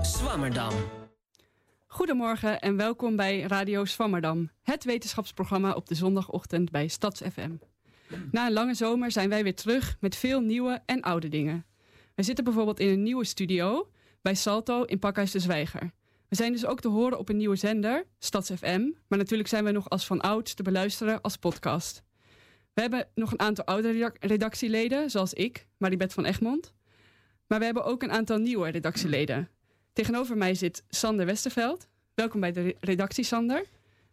Radio Swammerdam. Goedemorgen en welkom bij Radio Swammerdam, het wetenschapsprogramma op de zondagochtend bij Stads FM. Na een lange zomer zijn wij weer terug met veel nieuwe en oude dingen. We zitten bijvoorbeeld in een nieuwe studio bij Salto in Pakhuis de Zwijger. We zijn dus ook te horen op een nieuwe zender, Stads FM, maar natuurlijk zijn we nog als van ouds te beluisteren als podcast. We hebben nog een aantal oude redactieleden, zoals ik, Maribeth van Egmond. Maar we hebben ook een aantal nieuwe redactieleden. Tegenover mij zit Sander Westerveld. Welkom bij de redactie, Sander.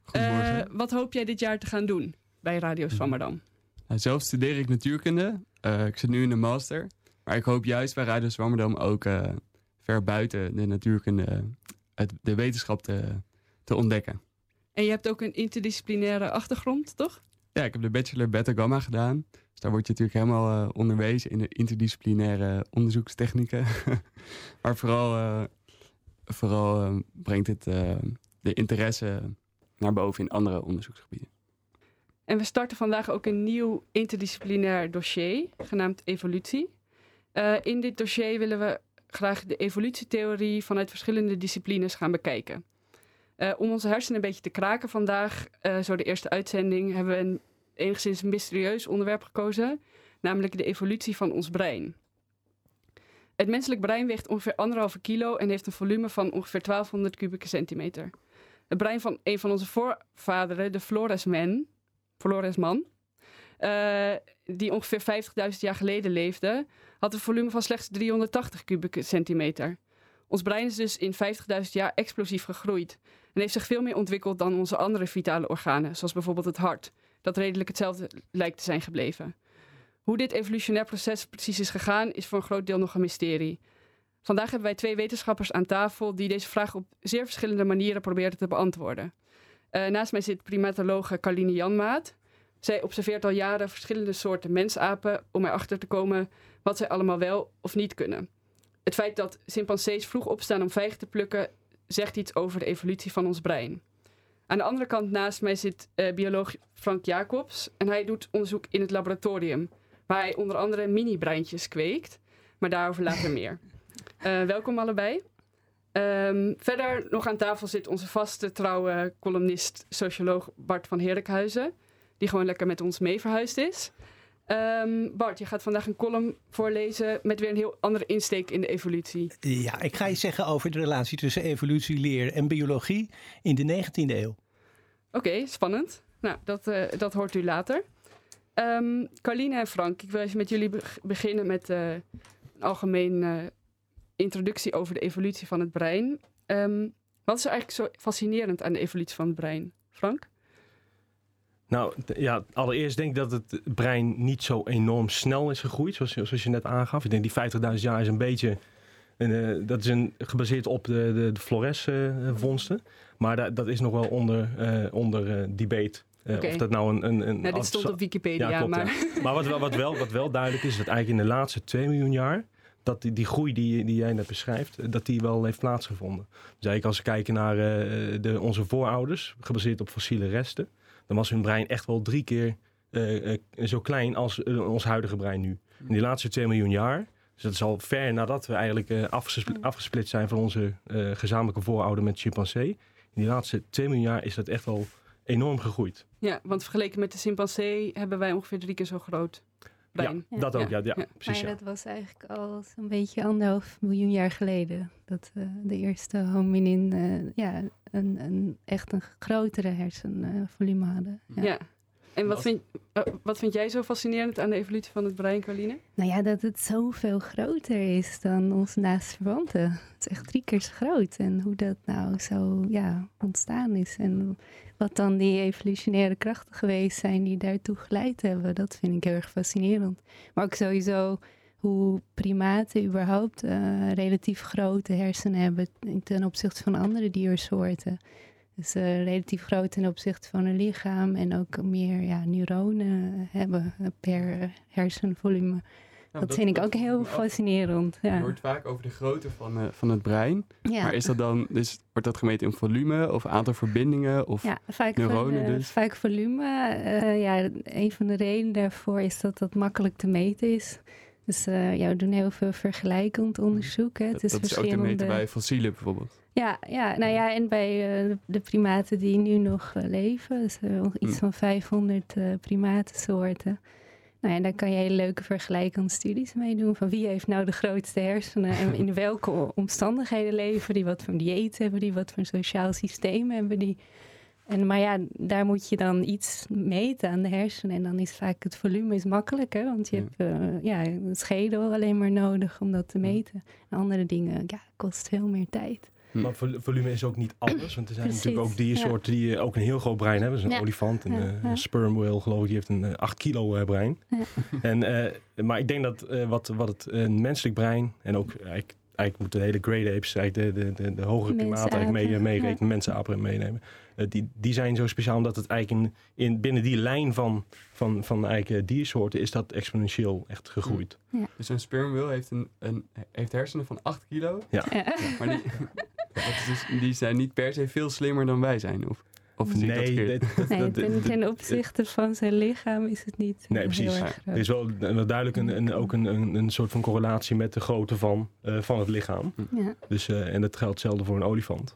Goedemorgen. Eh, wat hoop jij dit jaar te gaan doen bij Radio Swammerdam? Nou, zelf studeer ik natuurkunde. Eh, ik zit nu in de master. Maar ik hoop juist bij Radio Zwammerdam ook eh, ver buiten de natuurkunde het, de wetenschap te, te ontdekken. En je hebt ook een interdisciplinaire achtergrond, toch? Ja, ik heb de bachelor Beta Gamma gedaan. Dus daar word je natuurlijk helemaal onderwezen in de interdisciplinaire onderzoekstechnieken. maar vooral, vooral eh, brengt het de interesse naar boven in andere onderzoeksgebieden. En we starten vandaag ook een nieuw interdisciplinair dossier, genaamd evolutie. Uh, in dit dossier willen we graag de evolutietheorie vanuit verschillende disciplines gaan bekijken. Om onze hersenen een beetje te kraken vandaag, zo de eerste uitzending, hebben we een enigszins mysterieus onderwerp gekozen, namelijk de evolutie van ons brein. Het menselijk brein weegt ongeveer anderhalve kilo en heeft een volume van ongeveer 1200 kubieke centimeter. Het brein van een van onze voorvaderen, de Floresman, Floresman uh, die ongeveer 50.000 jaar geleden leefde, had een volume van slechts 380 kubieke centimeter. Ons brein is dus in 50.000 jaar explosief gegroeid en heeft zich veel meer ontwikkeld dan onze andere vitale organen, zoals bijvoorbeeld het hart, dat redelijk hetzelfde lijkt te zijn gebleven. Hoe dit evolutionair proces precies is gegaan, is voor een groot deel nog een mysterie. Vandaag hebben wij twee wetenschappers aan tafel die deze vraag op zeer verschillende manieren proberen te beantwoorden. Uh, naast mij zit primatologe Carline Janmaat. Zij observeert al jaren verschillende soorten mensapen om erachter te komen wat zij allemaal wel of niet kunnen. Het feit dat chimpansees vroeg opstaan om vijgen te plukken zegt iets over de evolutie van ons brein. Aan de andere kant naast mij zit uh, bioloog Frank Jacobs en hij doet onderzoek in het laboratorium, waar hij onder andere mini-breintjes kweekt, maar daarover later meer. Uh, welkom allebei. Um, verder nog aan tafel zit onze vaste trouwe columnist, socioloog Bart van Heerlijkhuizen, die gewoon lekker met ons mee verhuisd is. Um, Bart, je gaat vandaag een column voorlezen met weer een heel andere insteek in de evolutie. Ja, ik ga je zeggen over de relatie tussen evolutieleer en biologie in de 19e eeuw. Oké, okay, spannend. Nou, dat, uh, dat hoort u later. Um, Carline en Frank, ik wil even met jullie beginnen met uh, een algemeen uh, introductie over de evolutie van het brein. Um, wat is er eigenlijk zo fascinerend aan de evolutie van het brein? Frank? Nou ja, allereerst denk ik dat het brein niet zo enorm snel is gegroeid, zoals, zoals je net aangaf. Ik denk die 50.000 jaar is een beetje, uh, dat is een, gebaseerd op de, de, Flores-vondsten. Maar dat, dat is nog wel onder, uh, onder debate. Okay. Of dat nou een. een, een nou, dit stond op Wikipedia, ja, klopt, maar. Ja. Maar wat, wel, wat, wel, wat wel duidelijk is, is dat eigenlijk in de laatste 2 miljoen jaar. dat die, die groei die, die jij net beschrijft, dat die wel heeft plaatsgevonden. Dus eigenlijk als we kijken naar de, onze voorouders, gebaseerd op fossiele resten dan was hun brein echt wel drie keer uh, uh, zo klein als ons huidige brein nu. In die laatste 2 miljoen jaar, dus dat is al ver nadat we eigenlijk afgesplit, afgesplit zijn van onze gezamenlijke voorouder met chimpansee. In die laatste 2 miljoen jaar is dat echt wel enorm gegroeid. Ja, want vergeleken met de chimpansee hebben wij ongeveer drie keer zo groot brein. Ja, dat ook, ja, ja, ja precies. Maar dat was eigenlijk al zo'n beetje anderhalf miljoen jaar geleden. Dat uh, de eerste hominin uh, ja, een, een, echt een grotere hersenvolume hadden. Ja. En wat vind, uh, wat vind jij zo fascinerend aan de evolutie van het brein, Carline? Nou ja, dat het zoveel groter is dan onze naaste verwanten. Het is echt drie keer zo groot. En hoe dat nou zo ja, ontstaan is. En wat dan die evolutionaire krachten geweest zijn die daartoe geleid hebben. Dat vind ik heel erg fascinerend. Maar ook sowieso hoe primaten überhaupt uh, relatief grote hersenen hebben ten opzichte van andere diersoorten. Dus uh, relatief groot ten opzichte van een lichaam en ook meer ja, neuronen hebben per hersenvolume. Nou, dat, dat, vind ik ook heel fascinerend. Ja. Je hoort vaak over de grootte van, uh, van het brein. Ja. Maar is dat dan, dus wordt dat gemeten in volume of aantal verbindingen of ja, vaak neuronen dus? Vaak volume. Ja, een van de redenen daarvoor is dat dat makkelijk te meten is. Dus ja, we doen heel veel vergelijkend onderzoek. Hè. Dat, dat is ook te meten bij fossielen bijvoorbeeld. Ja, ja, nou ja, en bij uh, de primaten die nu nog uh, leven, dus iets hm. van 500 primatensoorten. Nou ja, daar kan je hele leuke vergelijkende studies mee doen. Van wie heeft nou de grootste hersenen en in welke omstandigheden leven die, wat voor dieet hebben die, wat voor sociaal systeem hebben die. En, maar ja, daar moet je dan iets meten aan de hersenen. En dan is vaak het volume is makkelijker. Want je hebt uh, ja, een schedel alleen maar nodig om dat te meten. En andere dingen ja, kost veel meer tijd. Hm. Maar volume is ook niet alles. Want er zijn natuurlijk ook diersoorten ja. die ook een heel groot brein hebben. Dus een olifant, een, ja. een sperm whale geloof ik, die heeft een 8 kilo brein. En, uh, maar ik denk dat uh, wat, wat het een menselijk brein en ook eigenlijk eigenlijk moeten de hele great apes, eigenlijk de, de, de, de hogere primaten eigenlijk mee, meerekenen, mensenapen meenemen. Uh, die, die zijn zo speciaal omdat het eigenlijk in, in binnen die lijn van, van, van eigenlijk diersoorten is dat exponentieel echt gegroeid. Ja. Dus een sperm whale heeft, een, een, heeft hersenen van 8 kilo. Ja. Maar die, dus, die zijn niet per se veel slimmer dan wij zijn. Of? Of nee, dit, nee ten, ten, opzichte van zijn lichaam is het niet. Nee, precies. Er is wel, wel duidelijk een, een, ook een, een, een soort van correlatie met de grootte van, uh, van het lichaam. Ja. Dus, uh, en dat geldt hetzelfde voor een olifant.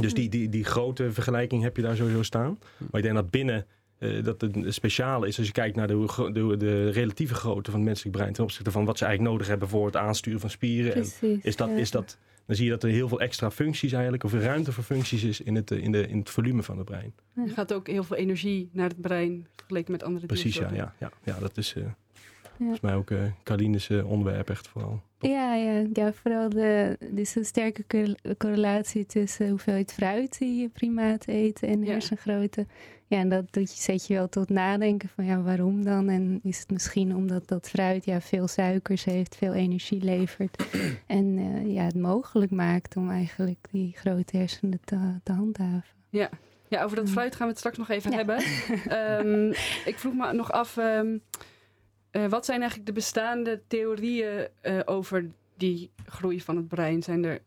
Dus die, die, die grote vergelijking heb je daar sowieso staan. Maar ik denk dat binnen uh, dat het speciaal is als je kijkt naar de, de, de, relatieve grootte van het menselijk brein ten opzichte van wat ze eigenlijk nodig hebben voor het aansturen van spieren. Precies, en is, dat, ja. is dat dan zie je dat er heel veel extra functies eigenlijk, of ruimte voor functies is in het, in de, in het volume van het brein. Er gaat ook heel veel energie naar het brein vergeleken met andere Precies, ja, ja, ja, ja. Dat is uh, ja. volgens mij ook uh, Carlines uh, onderwerp echt vooral. Ja, ja, ja, vooral de, dus een sterke correlatie tussen hoeveelheid fruit die je primaten eten en hersengrootte. Ja, en dat doet je, zet je wel tot nadenken van ja, waarom dan? En is het misschien omdat dat fruit ja, veel suikers heeft, veel energie levert en uh, ja, het mogelijk maakt om eigenlijk die grote hersenen te, te handhaven. Ja. ja, over dat fruit gaan we het straks nog even ja. hebben. um, ik vroeg me nog af, um, uh, wat zijn eigenlijk de bestaande theorieën uh, over die groei van het brein? Zijn, er,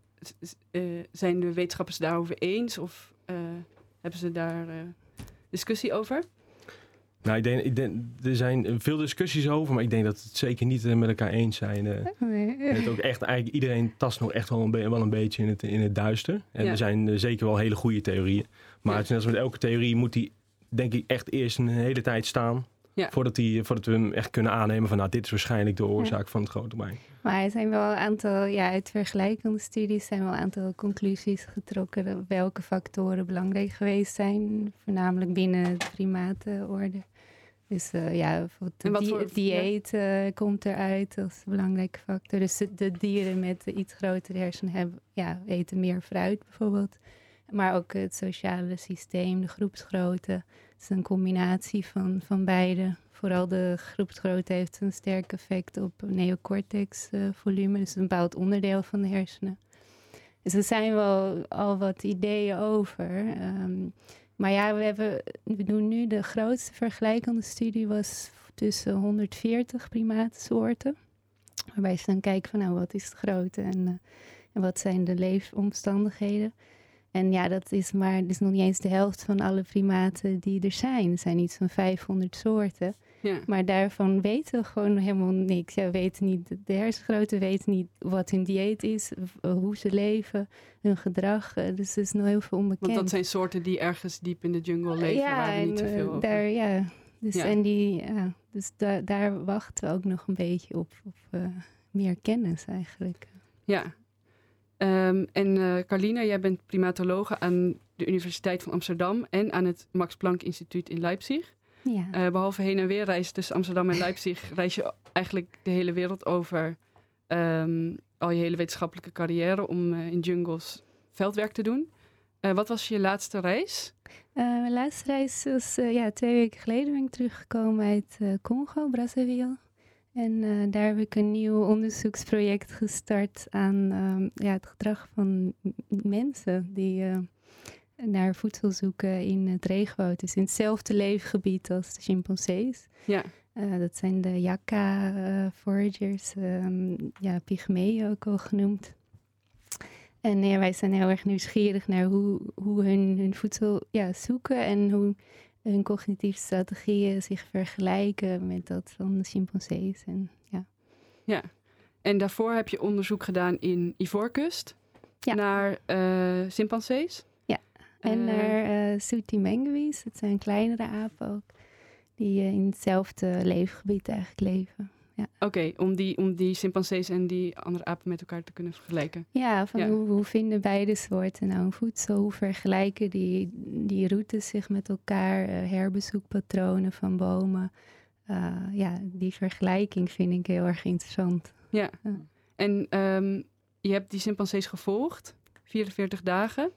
zijn de wetenschappers daarover eens of hebben ze daar discussie over? Nou, ik denk, ik denk, er zijn veel discussies over, maar ik denk dat het zeker niet met elkaar eens zijn. Uh, nee. Het ook echt, eigenlijk, iedereen tast nog echt wel een, be wel een beetje in het, in het duister. En ja. er zijn uh, zeker wel hele goede theorieën. Maar ja. net als met elke theorie moet die, denk ik, echt eerst een hele tijd staan. Ja. Voordat, die, voordat we hem echt kunnen aannemen van, nou, dit is waarschijnlijk de oorzaak van het grote brein. Maar er zijn wel een aantal, ja, uit vergelijkende studies zijn wel een aantal conclusies getrokken welke factoren belangrijk geweest zijn, voornamelijk binnen de primatenorde. Dus uh, ja, bijvoorbeeld die, voor, dieet ja. uh, komt eruit als belangrijke factor. Dus de, de dieren met de iets grotere hersenen hebben, ja, eten meer fruit bijvoorbeeld. Maar ook het sociale systeem, de groepsgrootte. Het is een combinatie van, van beide vooral de groepsgrootte heeft een sterk effect op neocortex volume. Dus een bepaald onderdeel van de hersenen. Dus er zijn wel al wat ideeën over. Um, maar ja, we, hebben, we doen nu de grootste vergelijkende studie was tussen 140 primatensoorten. Waarbij ze dan kijken van nou, wat is de grootte en, uh, en wat zijn de leefomstandigheden. En ja, dat is maar, dat is nog niet eens de helft van alle primaten die er zijn. Er zijn iets van 500 soorten. Ja. Maar daarvan weten we gewoon helemaal niks. Ja, we weten niet de hersengrootte, we weten niet wat hun dieet is, hoe ze leven, hun gedrag. Eh, dus er is nog heel veel onbekend. Want dat zijn soorten die ergens diep in de jungle leven, ja, waar we niet zoveel over... Daar, ja, dus, ja. En die, ja, dus da daar wachten we ook nog een beetje op, op uh, meer kennis eigenlijk. Ja. Um, en uh, Carlina, jij bent primatologe aan de Universiteit van Amsterdam en aan het Max Planck Instituut in Leipzig. Ja. Uh, behalve heen en weer reis tussen Amsterdam en Leipzig, reis je eigenlijk de hele wereld over. Um, al je hele wetenschappelijke carrière om uh, in jungles veldwerk te doen. Wat was je laatste reis? mijn laatste reis was ja, twee weken geleden ben ik teruggekomen uit Congo, Brazzaville. En daar heb ik een nieuw onderzoeksproject gestart aan um, ja, het gedrag van mensen die naar voedsel zoeken in het regenwoud. Dus in hetzelfde leefgebied als de chimpansees. Ja. Uh, dat zijn de Yakka foragers, um, ja, pygmeeën ook al genoemd. En ja, wij zijn heel erg nieuwsgierig naar hoe, hoe hun, hun voedsel ja, zoeken en hoe hun cognitieve strategieën zich vergelijken met dat van de chimpansees. En, ja. Ja. En daarvoor heb je onderzoek gedaan in Ivoorkust Ja. naar eh chimpansees. En Eh, naar uh, Soetimenguis, dat zijn kleinere apen ook, die eh, in hetzelfde leefgebied eigenlijk leven. Oké, om, die, om die chimpansees en die andere apen met elkaar te kunnen vergelijken. Ja, van Ja. Hoe, hoe vinden beide soorten nou een voedsel? Hoe vergelijken die, die routes zich met elkaar? eh, herbezoekpatronen van bomen. Eh, ja, die vergelijking vind ik heel erg interessant. Ja. Ja. En ehm, je hebt die chimpansees gevolgd, 44 dagen,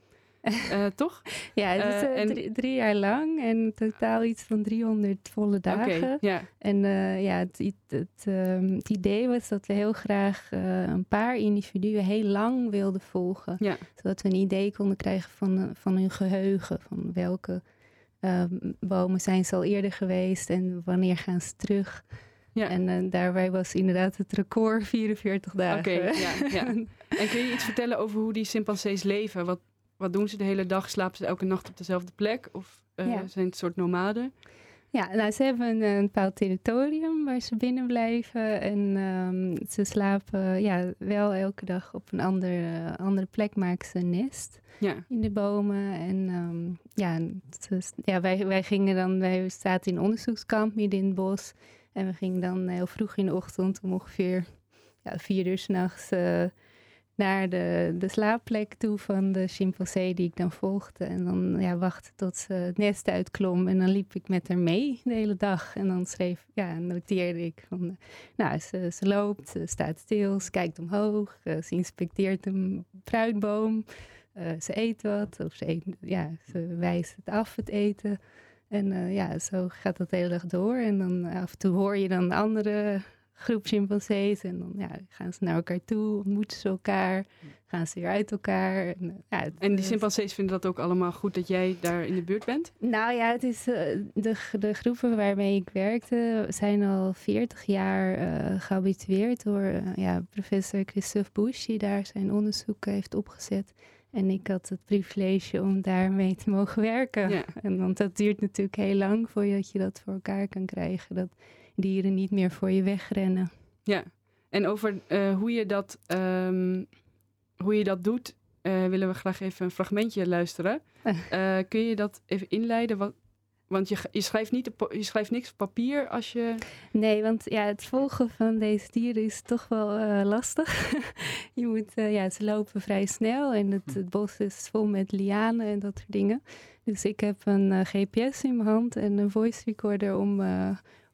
eh, toch? Ja, het is Eh, eh, en- drie, drie jaar lang en totaal iets van 300 volle dagen. En ja, het, het, het, ehm, het idee was dat we heel graag een paar individuen heel lang wilden volgen. Zodat we een idee konden krijgen van, van hun geheugen. Van welke ehm, bomen zijn ze al eerder geweest en wanneer gaan ze terug. Ja. En daarbij was inderdaad het record 44 dagen. Oké, ja, ja. En kun je iets vertellen over hoe die chimpansees leven? Wat, wat doen ze de hele dag? Slapen ze elke nacht op dezelfde plek? Of eh, Ja. zijn het een soort nomaden? Ja, nou, ze hebben een, een bepaald territorium waar ze binnen blijven. En ehm, ze slapen ja, wel elke dag op een andere, andere plek, maken ze een nest Ja, in de bomen. En ehm, ja, is- ja wij, wij gingen dan, wij zaten in een onderzoekskamp midden in het bos. En we gingen dan heel vroeg in de ochtend om ongeveer ja, vier uur s'nachts nachts naar de, de slaapplek toe van de chimpansee die ik dan volgde. En dan ja, wachten tot ze het nest uitklom. En dan liep ik met haar mee de hele dag. En dan schreef, ja, noteerde ik van, eh, nou, ze, ze loopt, ze staat stil, ze kijkt omhoog, eh, ze inspecteert een fruitboom, eh, ze eet wat, of ze, ja, ze wijst het af, het eten. En ja, zo gaat dat de hele dag door. En dan af en toe hoor je dan andere groep chimpansees. En dan ja, gaan ze naar elkaar toe, ontmoeten ze elkaar, gaan ze weer uit elkaar. En, eh, ja, het, en die eh, chimpansees vinden dat ook allemaal goed dat jij daar in de buurt bent? nou ja, het is, eh, de, de groepen waarmee ik werkte zijn al 40 jaar eh, gehabitueerd door ja, professor Christophe Bush, die daar zijn onderzoek heeft opgezet. En ik had het privilege om daarmee te mogen werken. Ja. En want dat duurt natuurlijk heel lang voordat je dat voor elkaar kan krijgen. Dat dieren niet meer voor je wegrennen. Ja. En over eh, hoe, je dat, ehm, hoe je dat doet, eh, willen we graag even een fragmentje luisteren. Eh, kun je dat even inleiden? Wat, want je, je, schrijft niet op, je schrijft niks op papier als je... Nee, want ja, het volgen van deze dieren is toch wel lastig. je moet, ja, ze lopen vrij snel en het, het bos is vol met lianen en dat soort dingen. Dus ik heb een GPS in mijn hand en een voice recorder om,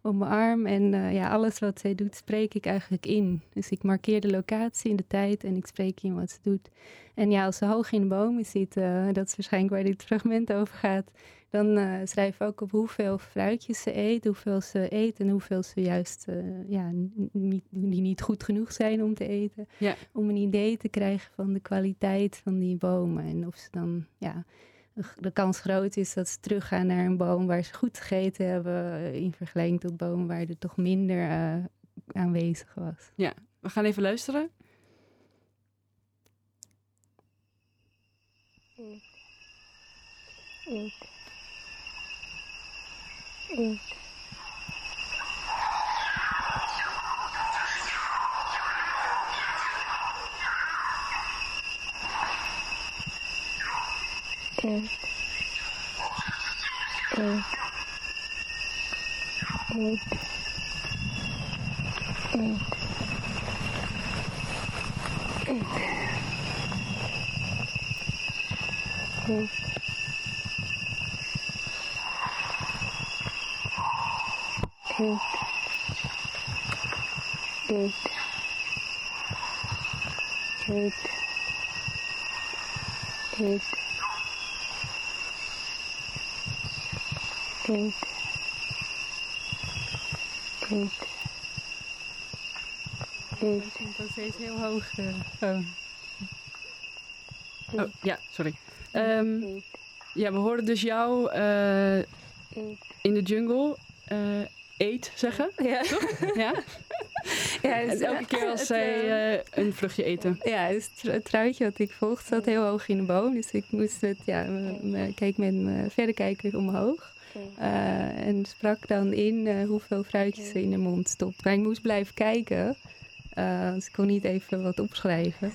om mijn arm. En eh, ja, alles wat zij doet, spreek ik eigenlijk in. Dus ik markeer de locatie en de tijd en ik spreek in wat ze doet. En ja, als ze hoog in de bomen zit, eh, dat is waarschijnlijk waar dit fragment over gaat, dan eh, schrijf ik ook op hoeveel fruitjes ze eet, hoeveel ze eet en hoeveel ze juist eh, ja, niet, die niet goed genoeg zijn om te eten. Ja. Om een idee te krijgen van de kwaliteit van die bomen. En of ze dan, ja, de kans groot is dat ze teruggaan naar een boom waar ze goed gegeten hebben, eh, in vergelijking tot bomen waar er toch minder eh, aanwezig was. We gaan even luisteren. Good. Good. Good. Good. Good. Good. Good. Good. Good. Good. Dat is steeds heel hoog. eh, Oh, ja, sorry. Ehm, ja, we hoorden dus jou eh, in de jungle eh, eet zeggen. Ja. Ja? ja, En dus, elke keer als het, zij een vluchtje eten. Ja, dus het tru- het truitje wat ik volgde zat heel hoog in de boom. Dus ik moest met, ja, keek met mijn verrekijker omhoog. Eh, en sprak dan in eh, hoeveel fruitjes ze in de mond stopt. Maar ik moest blijven kijken. Uh, dus ik kon niet even wat opschrijven.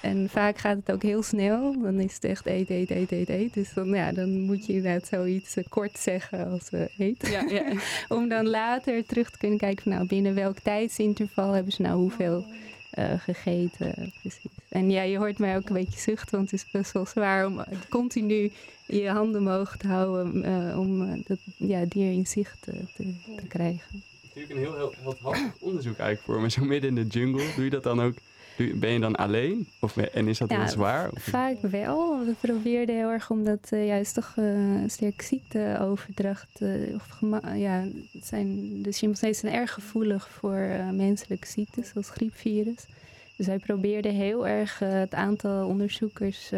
En vaak gaat het ook heel snel. Dan is het echt eet, eet, eet, eet, eet. Dus dan, ja, dan moet je inderdaad zoiets kort zeggen als uh, eet. Ja, ja. Om dan later terug te kunnen kijken van nou, binnen welk tijdsinterval hebben ze nou hoeveel uh, gegeten. Precies. En ja, je hoort mij ook een beetje zuchten, want het is best wel zwaar om continu je handen omhoog te houden uh, om dat ja, dier in zicht te, te, krijgen. Natuurlijk een heel, heel, heel onderzoek eigenlijk voor, maar zo midden in de jungle, doe je dat dan ook ben je dan alleen? Of, en is dat ja, heel zwaar? Vaak wel. We probeerden heel erg omdat uh, juist toch uh, sterk ziekteoverdracht. Uh, of ja, zijn, de chimpansees zijn erg gevoelig voor menselijke ziektes, zoals griepvirus. Dus wij probeerden heel erg het aantal onderzoekers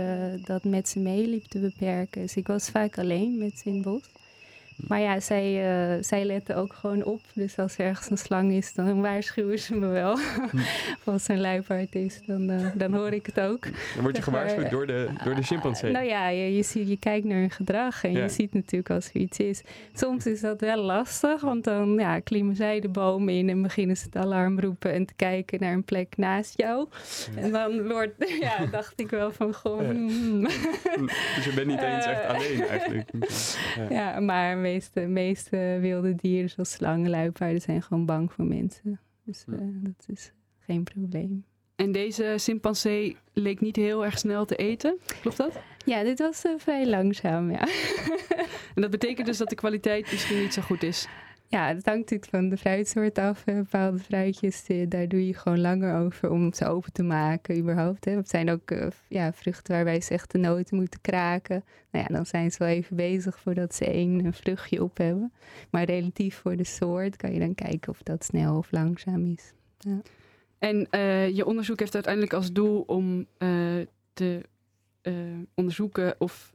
dat met ze meeliep te beperken. Dus ik was vaak alleen met het bos. Maar ja, zij, uh, zij letten ook gewoon op. Dus als er ergens een slang is, dan waarschuwen ze me wel. Hm. als er een luipaard is, dan, uh, dan hoor ik het ook. Dan word je gewaarschuwd door de, door de chimpansee. nou ja, je, je, ziet, je kijkt naar hun gedrag en je ziet natuurlijk als er iets is. Soms is dat wel lastig, want dan ja, klimmen zij de boom in en beginnen ze het alarm roepen en te kijken naar een plek naast jou. En dan wordt, ja, dacht ik wel van goh. Hmm. dus je bent niet eens echt eh, alleen eigenlijk. ja, maar meeste, meeste wilde dieren, zoals slangen, luipaarden, zijn gewoon bang voor mensen. Dus uh, dat is geen probleem. En deze chimpansee leek niet heel erg snel te eten, klopt dat? Ja, dit was uh, vrij langzaam, ja. en dat betekent dus dat de kwaliteit misschien niet zo goed is? Ja, het hangt natuurlijk van de fruitsoort af. Bepaalde fruitjes, eh, daar doe je gewoon langer over om ze open te maken überhaupt. Hè. Het zijn ook uh, ja, vruchten waarbij ze echt de noten moeten kraken. Nou ja, dan zijn ze wel even bezig voordat ze één vruchtje op hebben. Maar relatief voor de soort kan je dan kijken of dat snel of langzaam is. Ja. En je onderzoek heeft uiteindelijk als doel om te onderzoeken of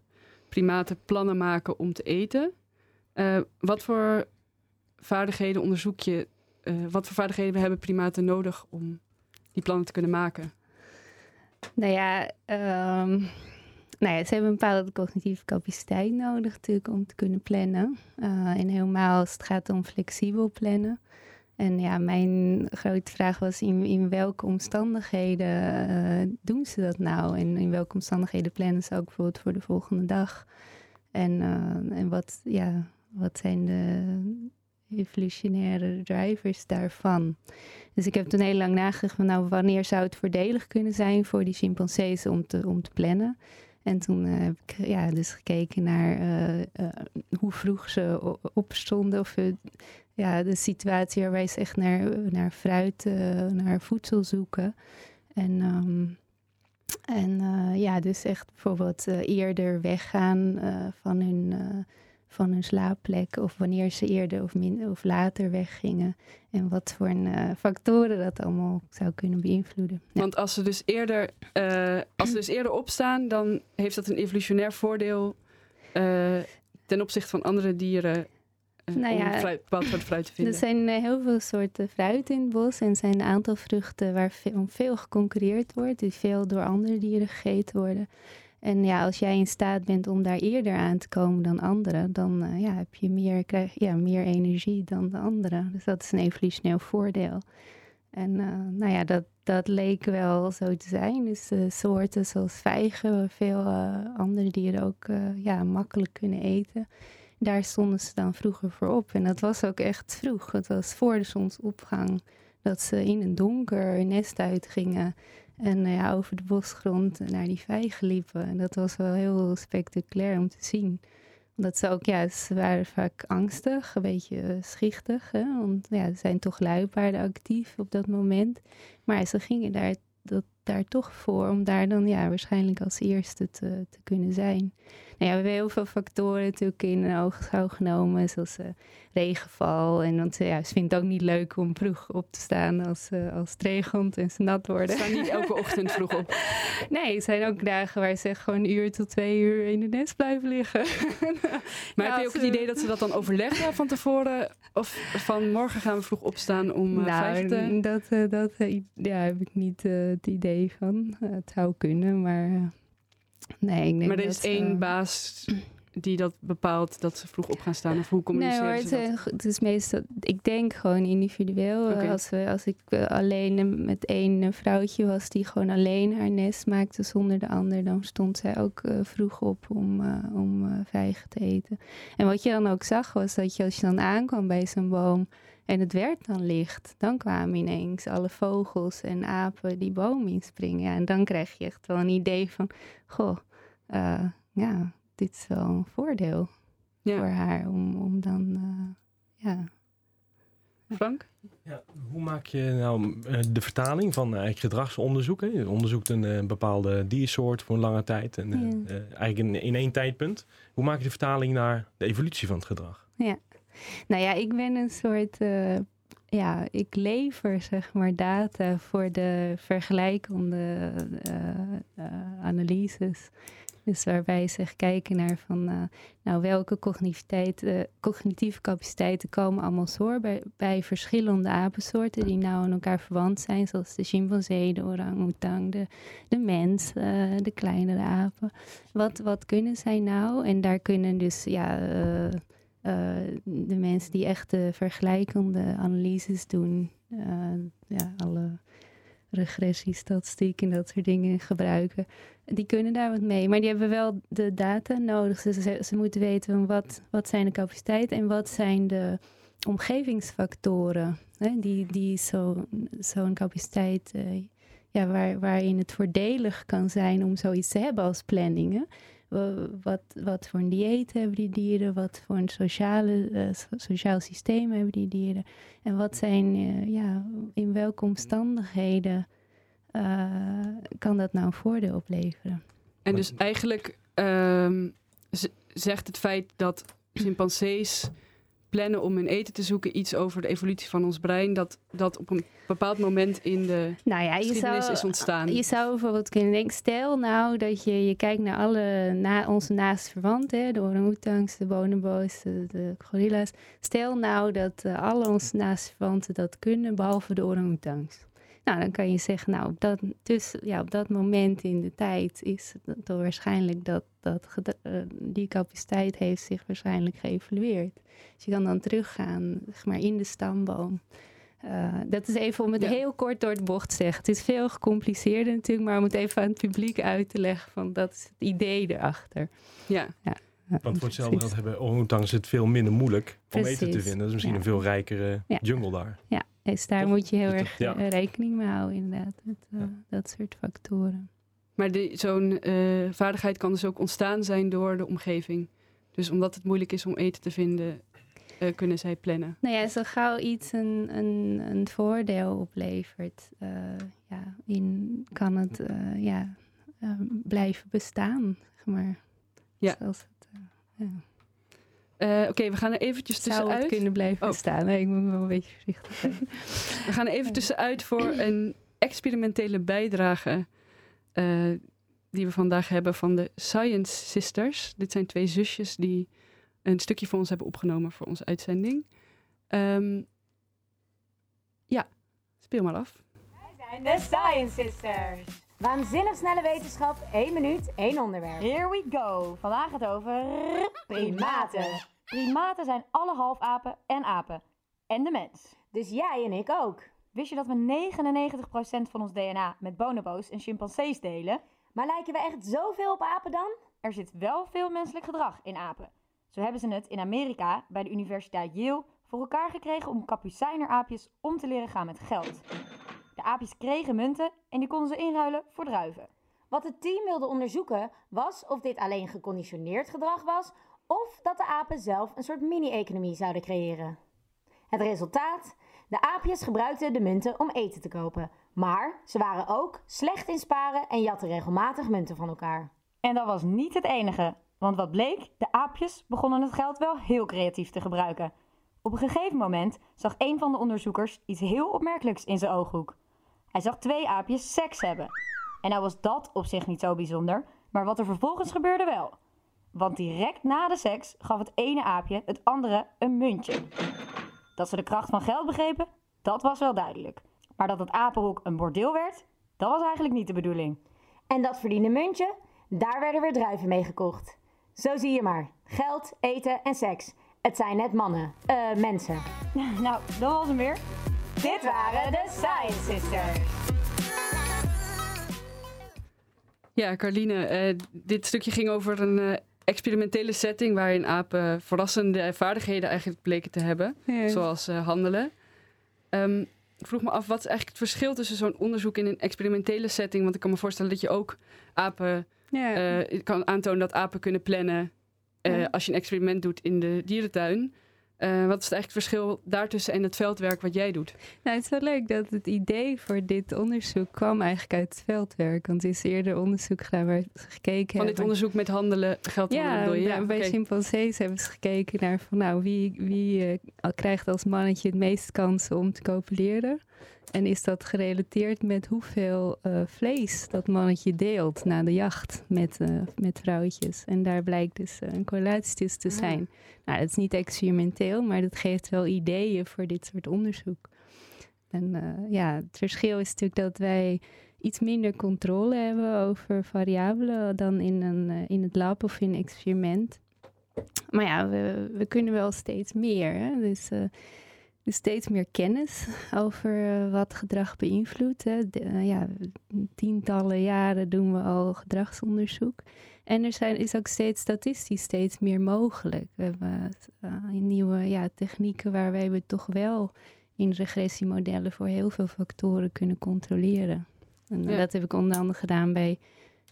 primaten plannen maken om te eten. wat voor vaardigheden onderzoek je, uh, wat voor vaardigheden hebben primaten nodig om die plannen te kunnen maken? Nou ja, um, nou ja ze hebben een bepaalde cognitieve capaciteit nodig natuurlijk om te kunnen plannen. Uh, en helemaal als het gaat om flexibel plannen. En ja, mijn grote vraag was in, in welke omstandigheden uh, doen ze dat nou? En in welke omstandigheden plannen ze ook bijvoorbeeld voor de volgende dag? En, en wat, ja, wat zijn de, evolutionaire drivers daarvan. Dus ik heb toen heel lang nagedacht van nou, wanneer zou het voordelig kunnen zijn voor die chimpansees om te, om te plannen. En toen uh, heb ik ja, dus gekeken naar uh, uh, hoe vroeg ze opstonden. Of ja, de situatie waarbij ze echt naar, naar fruit, naar voedsel zoeken. En, um, en ja, dus echt bijvoorbeeld eerder weggaan van hun van hun slaapplek of wanneer ze eerder of, min, of later weggingen en wat voor een, uh, factoren dat allemaal zou kunnen beïnvloeden. Want als ze dus eerder, uh, als ze dus eerder opstaan, dan heeft dat een evolutionair voordeel uh, ten opzichte van andere dieren. Nou ja, om fruit, bepaald soort fruit te vinden. Er zijn heel veel soorten fruit in het bos en zijn een aantal vruchten waar veel, veel geconcurreerd wordt, die veel door andere dieren gegeten worden. En ja, als jij in staat bent om daar eerder aan te komen dan anderen, dan uh, ja, heb je meer, ja, meer energie dan de anderen. Dus dat is een evolutioneel voordeel. En uh, nou ja, dat, dat leek wel zo te zijn. Dus soorten zoals vijgen, veel andere dieren ook ja, makkelijk kunnen eten. Daar stonden ze dan vroeger voor op. En dat was ook echt vroeg. Het was voor de zonsopgang dat ze in een donker nest uitgingen. En uh, ja, over de bosgrond naar die vijgen liepen. En dat was wel heel spectaculair om te zien. Omdat ze ook, ja, ze waren vaak angstig, een beetje schichtig. Hè? Want ja, er zijn toch luipaarden actief op dat moment. Maar ze gingen daar, dat, daar toch voor om daar dan ja, waarschijnlijk als eerste te, te kunnen zijn. Nou ja, we hebben heel veel factoren natuurlijk in oogschouw genomen, zoals uh, regenval. En want ja, ze vindt het ook niet leuk om vroeg op te staan als, uh, als het regent en ze nat worden. Ze staan niet elke ochtend vroeg op. Nee, er zijn ook dagen waar ze gewoon een uur tot twee uur in de nest blijven liggen. maar heb je ook het idee dat ze dat dan overleggen van tevoren? Of van morgen gaan we vroeg opstaan om uh, nou, te... dat, dat ja, heb ik niet het idee van. het zou kunnen, maar... Nee, ik denk maar er is één baas die dat bepaalt dat ze vroeg op gaan staan? Of hoe Nee communiceren hoor, het, ze dat? eh, het is meestal, ik denk gewoon individueel. Eh. Als, we, als ik eh, alleen eh, met één eh, vrouwtje was die gewoon alleen haar nest maakte zonder de ander, dan stond zij ook eh, vroeg op om, eh, om eh, vijgen te eten. En wat je dan ook zag was dat je als je dan aankwam bij zo'n boom en het werd dan licht, dan kwamen ineens alle vogels en apen die boom inspringen. Ja, en dan krijg je echt wel een idee van, goh, eh, ja, dit is wel een voordeel Ja. voor haar om, om dan, eh, ja. Frank? Ja, hoe maak je nou eh, de vertaling van eigenlijk gedragsonderzoeken? Je onderzoekt een eh, bepaalde diersoort voor een lange tijd. En, Ja. eigenlijk in, in één tijdpunt. Hoe maak je de vertaling naar de evolutie van het gedrag? Nou ja, ik ben een soort, eh, ja, ik lever zeg maar data voor de vergelijkende eh, eh, analyses. Dus waarbij ze kijken naar van, nou welke cognitieve capaciteiten komen allemaal voor bij, bij verschillende apensoorten die nou aan elkaar verwant zijn, zoals de chimpansee, de orang-oetang, de, de mens, de kleinere apen. Wat, wat kunnen zij nou? En daar kunnen dus, ja, de mensen die echt de vergelijkende analyses doen, eh, ja, alle regressiestatistiek en dat soort dingen gebruiken, die kunnen daar wat mee. Maar die hebben wel de data nodig. Ze, ze moeten weten wat, wat zijn de capaciteiten en wat zijn de omgevingsfactoren hè, die, die zo- zo'n capaciteit, eh, ja, waar, waarin het voordelig kan zijn om zoiets te hebben als planningen. Wa- Wat, wat voor een dieet hebben die dieren? Wat voor een sociale, eh, so- sociaal systeem hebben die dieren? En wat zijn, eh, ja, in welke omstandigheden eh, kan dat nou een voordeel opleveren? En dus eigenlijk ehm, zegt het feit dat chimpansees plannen om hun eten te zoeken iets over de evolutie van ons brein, dat dat op een bepaald moment in de Nou ja, je geschiedenis zou, is ontstaan. Je zou bijvoorbeeld kunnen denken, stel nou dat je, je kijkt naar alle na, onze naaste verwanten, de orang-oetangs, de bonobo's, de, de gorilla's. Stel nou dat eh, alle onze naaste verwanten dat kunnen, behalve de orang-oetangs. Nou, dan kan je zeggen, nou, op dat, dus, ja, op dat moment in de tijd is het toch waarschijnlijk dat, dat eh, die capaciteit heeft zich waarschijnlijk geëvalueerd. Dus je kan dan teruggaan, zeg maar, in de stamboom. Eh, dat is even om het Ja. heel kort door de bocht te zeggen. Het is veel gecompliceerder natuurlijk, maar om het even aan het publiek uit te leggen van dat is het idee erachter. ja. Ja, Want voor hetzelfde precies. geld hebben orangutangs het veel minder moeilijk om eten te Precies. vinden. Dat is misschien Ja. een veel rijkere Ja. jungle daar. Ja, dus daar Toch? moet je heel erg ja. eh, rekening mee houden inderdaad, met eh, Ja. dat soort factoren. Maar die- zo'n eh, vaardigheid kan dus ook ontstaan zijn door de omgeving. Dus omdat het moeilijk is om eten te vinden, eh, kunnen zij plannen. Nou ja, zo gauw iets een, een, een voordeel oplevert, eh, ja, in, kan het eh, ja, blijven bestaan, zeg maar. Ja. Zoals het, ja. Eh, Oké, we gaan er eventjes Zou het tussenuit. kunnen blijven Oh. bestaan. Nee, ik moet wel een beetje voorzichtig zijn. We gaan er even tussenuit voor een experimentele bijdrage eh, die we vandaag hebben van de Science Sisters. Dit zijn twee zusjes die een stukje voor ons hebben opgenomen voor onze uitzending. Ehm, ja, speel maar af. zijn de Science Sisters. Waanzinnig snelle wetenschap, 1 minuut, één onderwerp. Here we go. Vandaag het over primaten. Primaten zijn alle halfapen en apen. En de mens. Dus jij en ik ook. Wist je dat we 99% van ons DNA met bonobo's en chimpansees delen? Maar lijken we echt zoveel op apen dan? Er zit wel veel menselijk gedrag in apen. Zo hebben ze het in Amerika bij de Universiteit Yale voor elkaar gekregen om kapucijneraapjes om te leren gaan met geld. De aapjes kregen munten en die konden ze inruilen voor druiven. Wat het team wilde onderzoeken was of dit alleen geconditioneerd gedrag was of dat de apen zelf een soort mini-economie zouden creëren. Het resultaat? De aapjes gebruikten de munten om eten te kopen. Maar ze waren ook slecht in sparen en jatten regelmatig munten van elkaar. En dat was niet het enige, want wat bleek, de aapjes begonnen het geld wel heel creatief te gebruiken. Op een gegeven moment zag een van de onderzoekers iets heel opmerkelijks in zijn ooghoek. Hij zag twee aapjes seks hebben. En nou was dat op zich niet zo bijzonder, maar wat er vervolgens gebeurde wel. Want direct na de seks gaf het ene aapje het andere een muntje. Dat ze de kracht van geld begrepen, dat was wel duidelijk. Maar dat het apenhoek een bordeel werd, dat was eigenlijk niet de bedoeling. En dat verdiende muntje, daar werden weer druiven mee gekocht. Zo zie je maar. Geld, eten en seks. Het zijn net mannen. Eh, mensen. Nou, dat was hem weer. Dit waren de Science Sisters. Ja, Carline, eh, dit stukje ging over een eh, experimentele setting waarin apen verrassende vaardigheden eigenlijk bleken te hebben, Ja. zoals eh, handelen. Ehm, ik vroeg me af, wat is eigenlijk het verschil tussen zo'n onderzoek in een experimentele setting? Want ik kan me voorstellen dat je ook apen Ja. eh, kan aantonen dat apen kunnen plannen eh, Ja. als je een experiment doet in de dierentuin. Eh, wat is het eigenlijk verschil daartussen en het veldwerk wat jij doet? Nou, het is wel leuk dat het idee voor dit onderzoek kwam eigenlijk uit het veldwerk. Want er is eerder onderzoek gedaan waar ze gekeken Van dit onderzoek met handelen, geld handelen Ja, bedoel je? daar- bij chimpansees hebben ze gekeken naar van nou, wie, wie eh, krijgt als mannetje het meest kansen om te copuleren. En is dat gerelateerd met hoeveel eh, vlees dat mannetje deelt na de jacht met, eh, met vrouwtjes. En daar blijkt dus eh, een correlatie tussen te Ah. zijn. Nou, dat is niet experimenteel, maar dat geeft wel ideeën voor dit soort onderzoek. En ja, het verschil is natuurlijk dat wij iets minder controle hebben over variabelen dan in, een, in het lab of in een experiment. Maar ja, we, we kunnen wel steeds meer. Hè? Dus, dus steeds meer kennis over eh, wat gedrag beïnvloedt. Eh, ja, tientallen jaren doen we al gedragsonderzoek. En er zijn, is ook steeds statistisch steeds meer mogelijk. We hebben eh, nieuwe ja, technieken waarbij we toch wel in regressiemodellen voor heel veel factoren kunnen controleren. En Ja. dat heb ik onder andere gedaan bij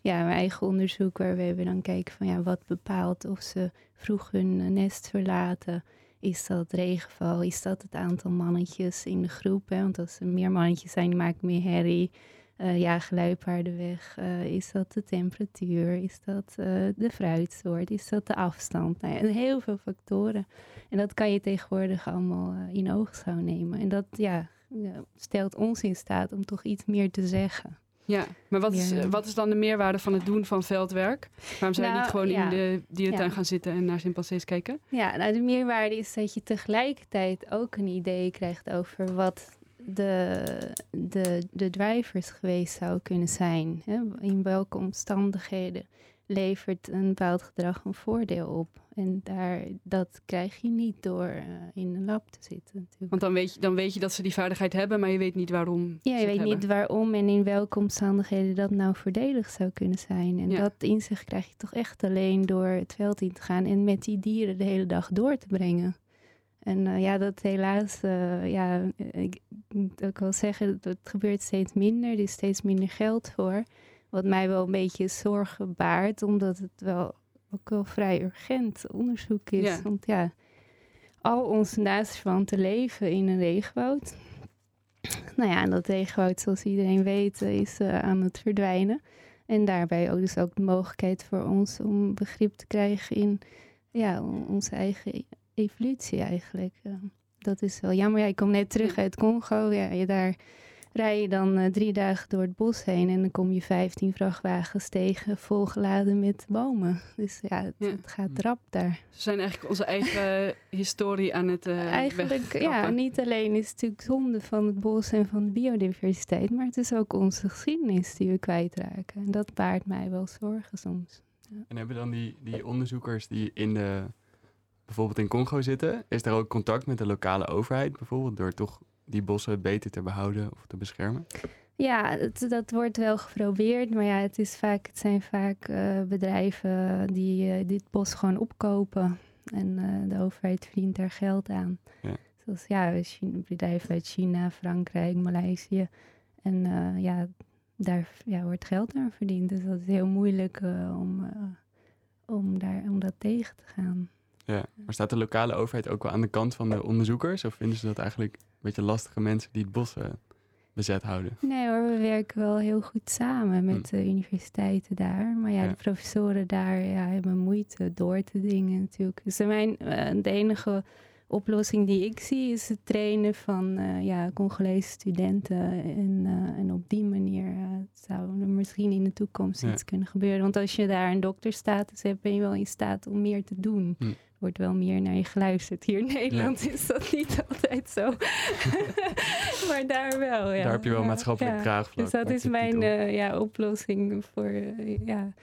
ja, mijn eigen onderzoek, waar we dan kijken van ja, wat bepaalt of ze vroeg hun nest verlaten. Is dat regenval? Is dat het aantal mannetjes in de groep? Hè? Want als er meer mannetjes zijn, maken meer herrie. Eh jagen luipaarden weg? Eh, is dat de temperatuur? Is dat eh, de fruitsoort? Is dat de afstand? Nou ja, heel veel factoren. En dat kan je tegenwoordig allemaal in oogschouw nemen. En dat ja, ja, stelt ons in staat om toch iets meer te zeggen. Ja, maar wat is, Ja. eh, wat is dan de meerwaarde van het doen van veldwerk? Waarom zou je Nou, niet gewoon ja. in de dierentuin Ja. gaan zitten en naar chimpansees kijken? Ja, nou de meerwaarde is dat je tegelijkertijd ook een idee krijgt over wat de, de, de drivers geweest zou kunnen zijn. Hè? In welke omstandigheden levert een bepaald gedrag een voordeel op? En daar, dat krijg je niet door eh, in een lab te zitten natuurlijk. Want dan weet, je, dan weet je dat ze die vaardigheid hebben, maar je weet niet waarom. Ja, je weet hebben. niet waarom en in welke omstandigheden dat nou voordelig zou kunnen zijn. En Ja. dat inzicht krijg je toch echt alleen door het veld in te gaan en met die dieren de hele dag door te brengen. En eh, ja, dat helaas, eh, ja, ik moet ook wel zeggen, dat het gebeurt steeds minder. Er is steeds minder geld voor. Wat mij wel een beetje zorgen baart, omdat het wel ook wel vrij urgent onderzoek is. Ja. Want ja, al onze naastverwanten leven in een regenwoud. Nou ja, en dat regenwoud, zoals iedereen weet, is eh, aan het verdwijnen. En daarbij ook dus ook de mogelijkheid voor ons om begrip te krijgen in ja, on- onze eigen e- evolutie eigenlijk. Eh, dat is wel jammer. Ja, ik kom net terug uit Congo. Ja, je daar rij je dan eh, drie dagen door het bos heen en dan kom je 15 vrachtwagens tegen volgeladen met bomen. Dus ja, het, Ja. het gaat rap daar. Ze zijn eigenlijk onze eigen historie aan het uh, Eigenlijk, ja, niet alleen is het natuurlijk zonde van het bos en van de biodiversiteit, maar het is ook onze geschiedenis die we kwijtraken. En dat baart mij wel zorgen soms. En hebben dan die, die onderzoekers die in de, bijvoorbeeld in Congo zitten, is er ook contact met de lokale overheid bijvoorbeeld, door toch die bossen beter te behouden of te beschermen? Ja, het, dat wordt wel geprobeerd, maar ja, het, is vaak, het zijn vaak eh, bedrijven die eh, dit bos gewoon opkopen. En eh, de overheid verdient daar geld aan. Ja. Zoals ja, China, bedrijven uit China, Frankrijk, Maleisië. En ja, daar ja, wordt geld aan verdiend. Dus dat is heel moeilijk om, om, daar, om dat tegen te gaan. Ja. Maar staat de lokale overheid ook wel aan de kant van de onderzoekers? Of vinden ze dat eigenlijk beetje lastige mensen die het bos eh, bezet houden? Nee hoor, we werken wel heel goed samen met de universiteiten daar. Maar ja, Ja. de professoren daar ja, hebben moeite door te dingen natuurlijk. Dus mijn, eh, de enige oplossing die ik zie is het trainen van eh, ja, Congolese studenten. En, en op die manier zou er misschien in de toekomst Ja. iets kunnen gebeuren. Want als je daar een dokterstatus hebt, ben je wel in staat om meer te doen. Hm. Wordt wel meer naar je geluisterd. Hier in Nederland is dat niet altijd zo. maar daar wel, ja. Daar heb je wel Ja, maatschappelijk ja. draagvlak. Dus dat is mijn eh, ja, oplossing voor, eh, ja,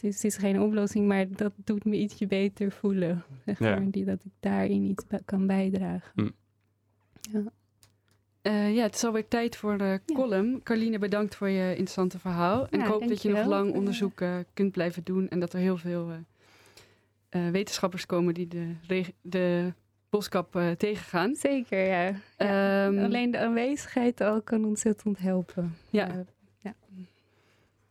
Dus het is geen oplossing, maar dat doet me ietsje beter voelen. Zeg Ja. maar, die, dat ik daarin iets kan bijdragen. Hm. Eh, ja, het is alweer tijd voor de Ja. column. Carline, bedankt voor je interessante verhaal. En Ja, ik hoop dat je nog lang onderzoek kunt blijven doen. En dat er heel veel wetenschappers komen die de, de boskap eh, tegengaan. Zeker, ja. Ja, Ehm, Alleen de aanwezigheid al kan ontzettend helpen. Ja.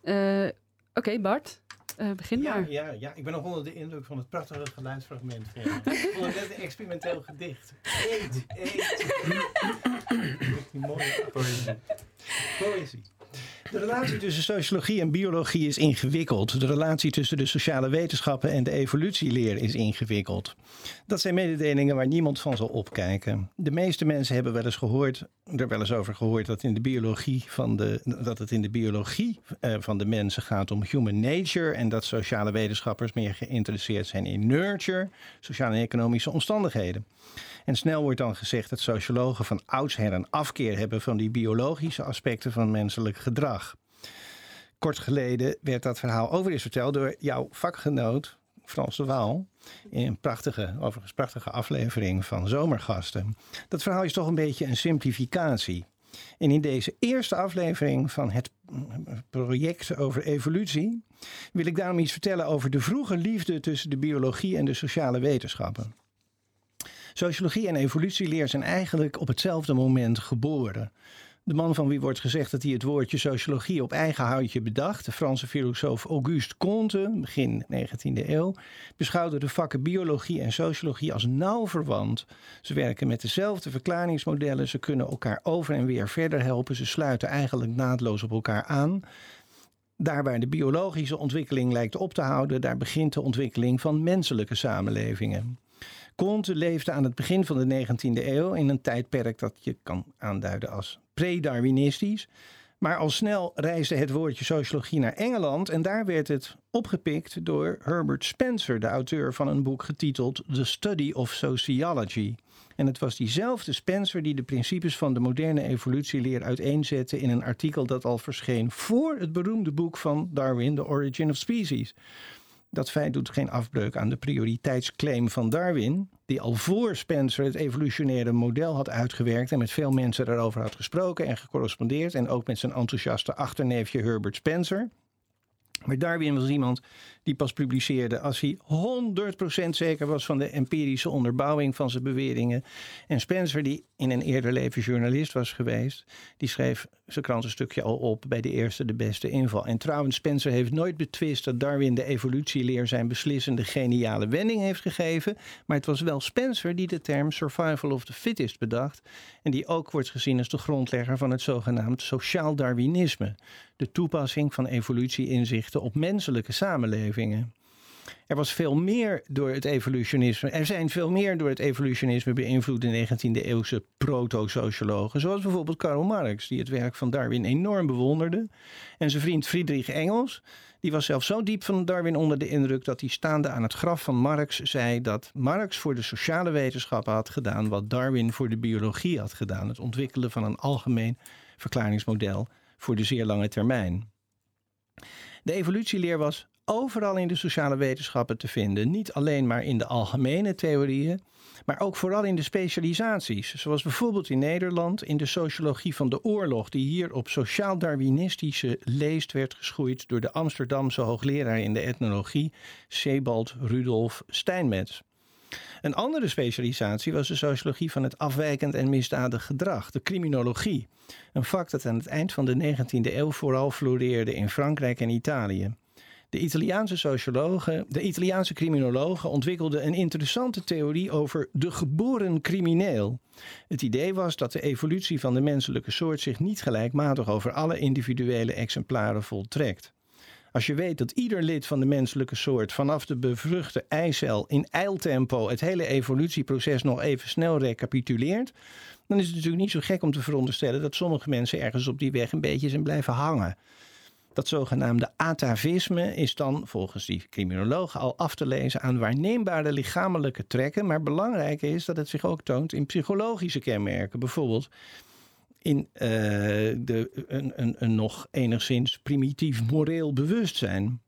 Eh, eh, Oké, Bart, eh, begin Ja, maar. ja, ja, ik ben nog onder de indruk van het prachtige geluidsfragment. Van, ik vond het net een experimenteel gedicht. Eet, eet. Die mooie poëzie. Poëzie. De relatie tussen sociologie en biologie is ingewikkeld. De relatie tussen de sociale wetenschappen en de evolutieleer is ingewikkeld. Dat zijn mededelingen waar niemand van zal opkijken. De meeste mensen hebben wel eens gehoord, er wel eens over gehoord dat, in de biologie van de, dat het in de biologie eh, van de mensen gaat om human nature en dat sociale wetenschappers meer geïnteresseerd zijn in nurture, sociale en economische omstandigheden. En snel wordt dan gezegd dat sociologen van oudsher een afkeer hebben van die biologische aspecten van menselijk gedrag. Kort geleden werd dat verhaal weer eens verteld door jouw vakgenoot Frans de Waal. In een prachtige, overigens prachtige aflevering van Zomergasten. Dat verhaal is toch een beetje een simplificatie. En in deze eerste aflevering van het project over evolutie wil ik daarom iets vertellen over de vroege liefde tussen de biologie en de sociale wetenschappen. Sociologie en evolutieleer zijn eigenlijk op hetzelfde moment geboren. De man van wie wordt gezegd dat hij het woordje sociologie op eigen houtje bedacht, de Franse filosoof Auguste Comte, begin 19e eeuw, beschouwde de vakken biologie en sociologie als nauw verwant. Ze werken met dezelfde verklaringsmodellen, ze kunnen elkaar over en weer verder helpen, ze sluiten eigenlijk naadloos op elkaar aan. Daar waar de biologische ontwikkeling lijkt op te houden, daar begint de ontwikkeling van menselijke samenlevingen. Comte leefde aan het begin van de 19e eeuw in een tijdperk dat je kan aanduiden als pre-Darwinistisch. Maar al snel reisde het woordje sociologie naar Engeland en daar werd het opgepikt door Herbert Spencer, de auteur van een boek getiteld The Study of Sociology. En het was diezelfde Spencer die de principes van de moderne evolutieleer uiteenzette in een artikel dat al verscheen voor het beroemde boek van Darwin, The Origin of Species. Dat feit doet geen afbreuk aan de prioriteitsclaim van Darwin, die al voor Spencer het evolutionaire model had uitgewerkt en met veel mensen daarover had gesproken en gecorrespondeerd en ook met zijn enthousiaste achterneefje Herbert Spencer. Maar Darwin was iemand die pas publiceerde als hij 100% zeker was van de empirische onderbouwing van zijn beweringen. En Spencer, die in een eerder leven journalist was geweest, die schreef zijn krantenstukje al op bij de eerste de beste inval. En trouwens, Spencer heeft nooit betwist dat Darwin de evolutieleer zijn beslissende geniale wending heeft gegeven. Maar het was wel Spencer die de term survival of the fittest bedacht. En die ook wordt gezien als de grondlegger van het zogenaamd sociaal Darwinisme. De toepassing van evolutieinzichten op menselijke Er was veel meer door het evolutionisme. Er zijn veel meer door het evolutionisme beïnvloede 19e eeuwse proto-sociologen. Zoals bijvoorbeeld Karl Marx, die het werk van Darwin enorm bewonderde. En zijn vriend Friedrich Engels, die was zelfs zo diep van Darwin onder de indruk dat hij staande aan het graf van Marx zei dat Marx voor de sociale wetenschappen had gedaan wat Darwin voor de biologie had gedaan: het ontwikkelen van een algemeen verklaringsmodel voor de zeer lange termijn. De evolutieleer was overal in de sociale wetenschappen te vinden. Niet alleen maar in de algemene theorieën, maar ook vooral in de specialisaties. Zoals bijvoorbeeld in Nederland in de sociologie van de oorlog, die hier op sociaal-darwinistische leest werd geschoeid door de Amsterdamse hoogleraar in de etnologie, Sebald Rudolf Steinmetz. Een andere specialisatie was de sociologie van het afwijkend en misdadig gedrag, de criminologie. Een vak dat aan het eind van de 19e eeuw vooral floreerde in Frankrijk en Italië. De Italiaanse sociologen, de Italiaanse criminologen ontwikkelden een interessante theorie over de geboren crimineel. Het idee was dat de evolutie van de menselijke soort zich niet gelijkmatig over alle individuele exemplaren voltrekt. Als je weet dat ieder lid van de menselijke soort vanaf de bevruchte eicel in eiltempo het hele evolutieproces nog even snel recapituleert, dan is het natuurlijk niet zo gek om te veronderstellen dat sommige mensen ergens op die weg een beetje zijn blijven hangen. Dat zogenaamde atavisme is dan volgens die criminologen al af te lezen aan waarneembare lichamelijke trekken, maar belangrijk is dat het zich ook toont in psychologische kenmerken. Bijvoorbeeld in uh, de, een, een, een nog enigszins primitief moreel bewustzijn.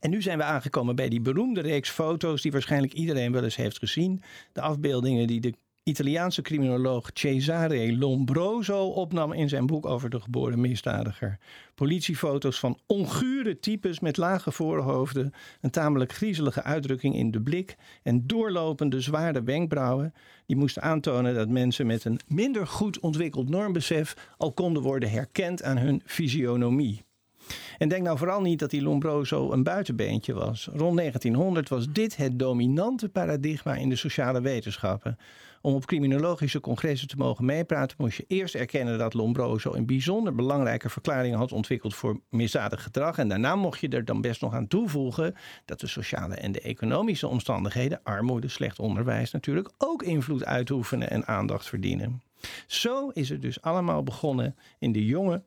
En nu zijn we aangekomen bij die beroemde reeks foto's die waarschijnlijk iedereen wel eens heeft gezien. De afbeeldingen die de Italiaanse criminoloog Cesare Lombroso opnam in zijn boek over de geboren misdadiger. Politiefoto's van ongure types met lage voorhoofden, een tamelijk griezelige uitdrukking in de blik en doorlopende zware wenkbrauwen. Die moesten aantonen dat mensen met een minder goed ontwikkeld normbesef al konden worden herkend aan hun fysionomie. En denk nou vooral niet dat die Lombroso een buitenbeentje was. Rond 1900 was dit het dominante paradigma in de sociale wetenschappen. Om op criminologische congressen te mogen meepraten, moest je eerst erkennen dat Lombroso een bijzonder belangrijke verklaring had ontwikkeld voor misdadig gedrag. En daarna mocht je er dan best nog aan toevoegen dat de sociale en de economische omstandigheden, armoede, slecht onderwijs natuurlijk, ook invloed uitoefenen en aandacht verdienen. Zo is het dus allemaal begonnen in de jonge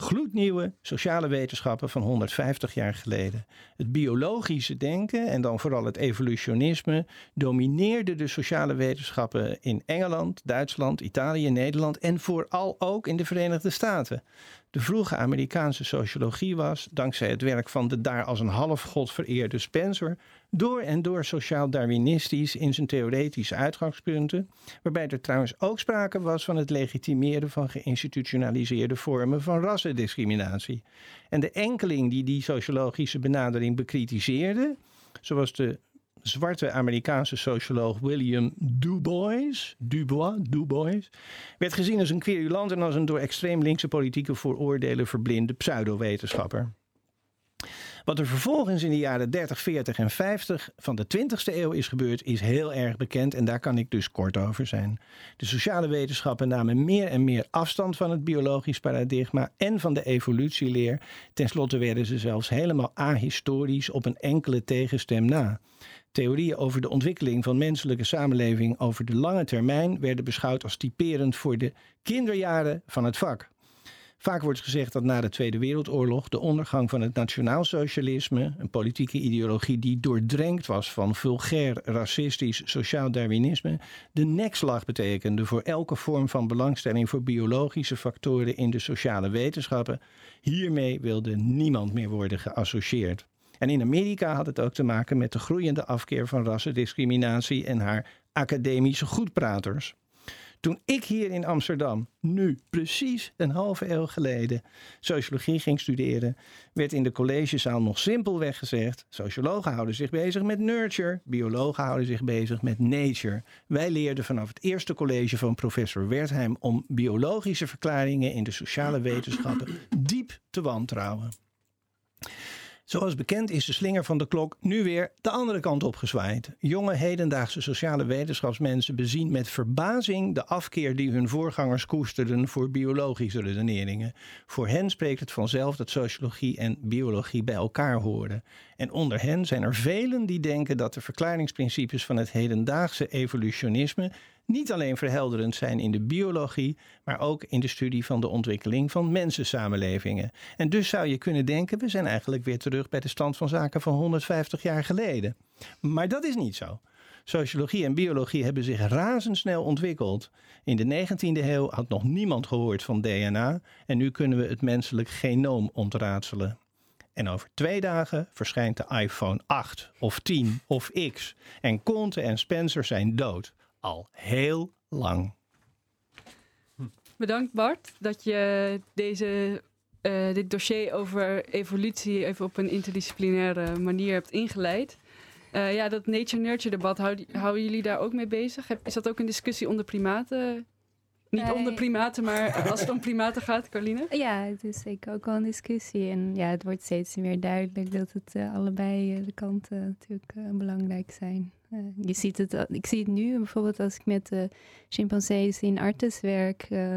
gloednieuwe sociale wetenschappen van 150 jaar geleden. Het biologische denken en dan vooral het evolutionisme domineerde de sociale wetenschappen in Engeland, Duitsland, Italië, Nederland en vooral ook in de Verenigde Staten. De vroege Amerikaanse sociologie was, dankzij het werk van de daar als een halfgod vereerde Spencer, door en door sociaal-darwinistisch in zijn theoretische uitgangspunten, waarbij er trouwens ook sprake was van het legitimeren van geïnstitutionaliseerde vormen van rassendiscriminatie. En de enkeling die die sociologische benadering bekritiseerde, zoals de zwarte Amerikaanse socioloog William Dubois, Dubois, Dubois, werd gezien als een querulant en als een door extreem linkse politieke vooroordelen verblinde pseudowetenschapper. Wat er vervolgens in de jaren 30, 40 en 50 van de 20e eeuw is gebeurd, is heel erg bekend en daar kan ik dus kort over zijn. De sociale wetenschappen namen meer en meer afstand van het biologisch paradigma en van de evolutieleer. Ten slotte werden ze zelfs helemaal ahistorisch op een enkele tegenstem na. Theorieën over de ontwikkeling van menselijke samenleving over de lange termijn werden beschouwd als typerend voor de kinderjaren van het vak. Vaak wordt gezegd dat na de Tweede Wereldoorlog de ondergang van het nationaalsocialisme, een politieke ideologie die doordrenkt was van vulgair, racistisch, sociaal darwinisme, de nekslag betekende voor elke vorm van belangstelling voor biologische factoren in de sociale wetenschappen. Hiermee wilde niemand meer worden geassocieerd. En in Amerika had het ook te maken met de groeiende afkeer van rassendiscriminatie en haar academische goedpraters. Toen ik hier in Amsterdam, nu precies een halve eeuw geleden, sociologie ging studeren, werd in de collegezaal nog simpelweg gezegd: sociologen houden zich bezig met nurture, biologen houden zich bezig met nature. Wij leerden vanaf het eerste college van professor Wertheim om biologische verklaringen in de sociale wetenschappen diep te wantrouwen. Zoals bekend is de slinger van de klok nu weer de andere kant op gezwaaid. Jonge hedendaagse sociale wetenschapsmensen bezien met verbazing de afkeer die hun voorgangers koesterden voor biologische redeneringen. Voor hen spreekt het vanzelf dat sociologie en biologie bij elkaar horen. En onder hen zijn er velen die denken dat de verklaringsprincipes van het hedendaagse evolutionisme niet alleen verhelderend zijn in de biologie, maar ook in de studie van de ontwikkeling van mensensamenlevingen. En dus zou je kunnen denken, we zijn eigenlijk weer terug bij de stand van zaken van 150 jaar geleden. Maar dat is niet zo. Sociologie en biologie hebben zich razendsnel ontwikkeld. In de 19e eeuw had nog niemand gehoord van DNA en nu kunnen we het menselijk genoom ontraadselen. En over twee dagen verschijnt de iPhone 8 of 10 of X. En Conte en Spencer zijn dood al heel lang. Bedankt Bart dat je deze, uh, dit dossier over evolutie even op een interdisciplinaire manier hebt ingeleid. Uh, ja, dat nature-nurture debat, houden jullie daar ook mee bezig? Is dat ook een discussie onder primaten? Niet nee. onder primaten, maar als het om primaten gaat, Carline? Ja, het is zeker ook wel een discussie. En ja, het wordt steeds meer duidelijk dat het uh, allebei de kanten natuurlijk belangrijk zijn. Uh, je ziet het, ik zie het nu bijvoorbeeld als ik met uh, chimpansees in artes werk. Uh,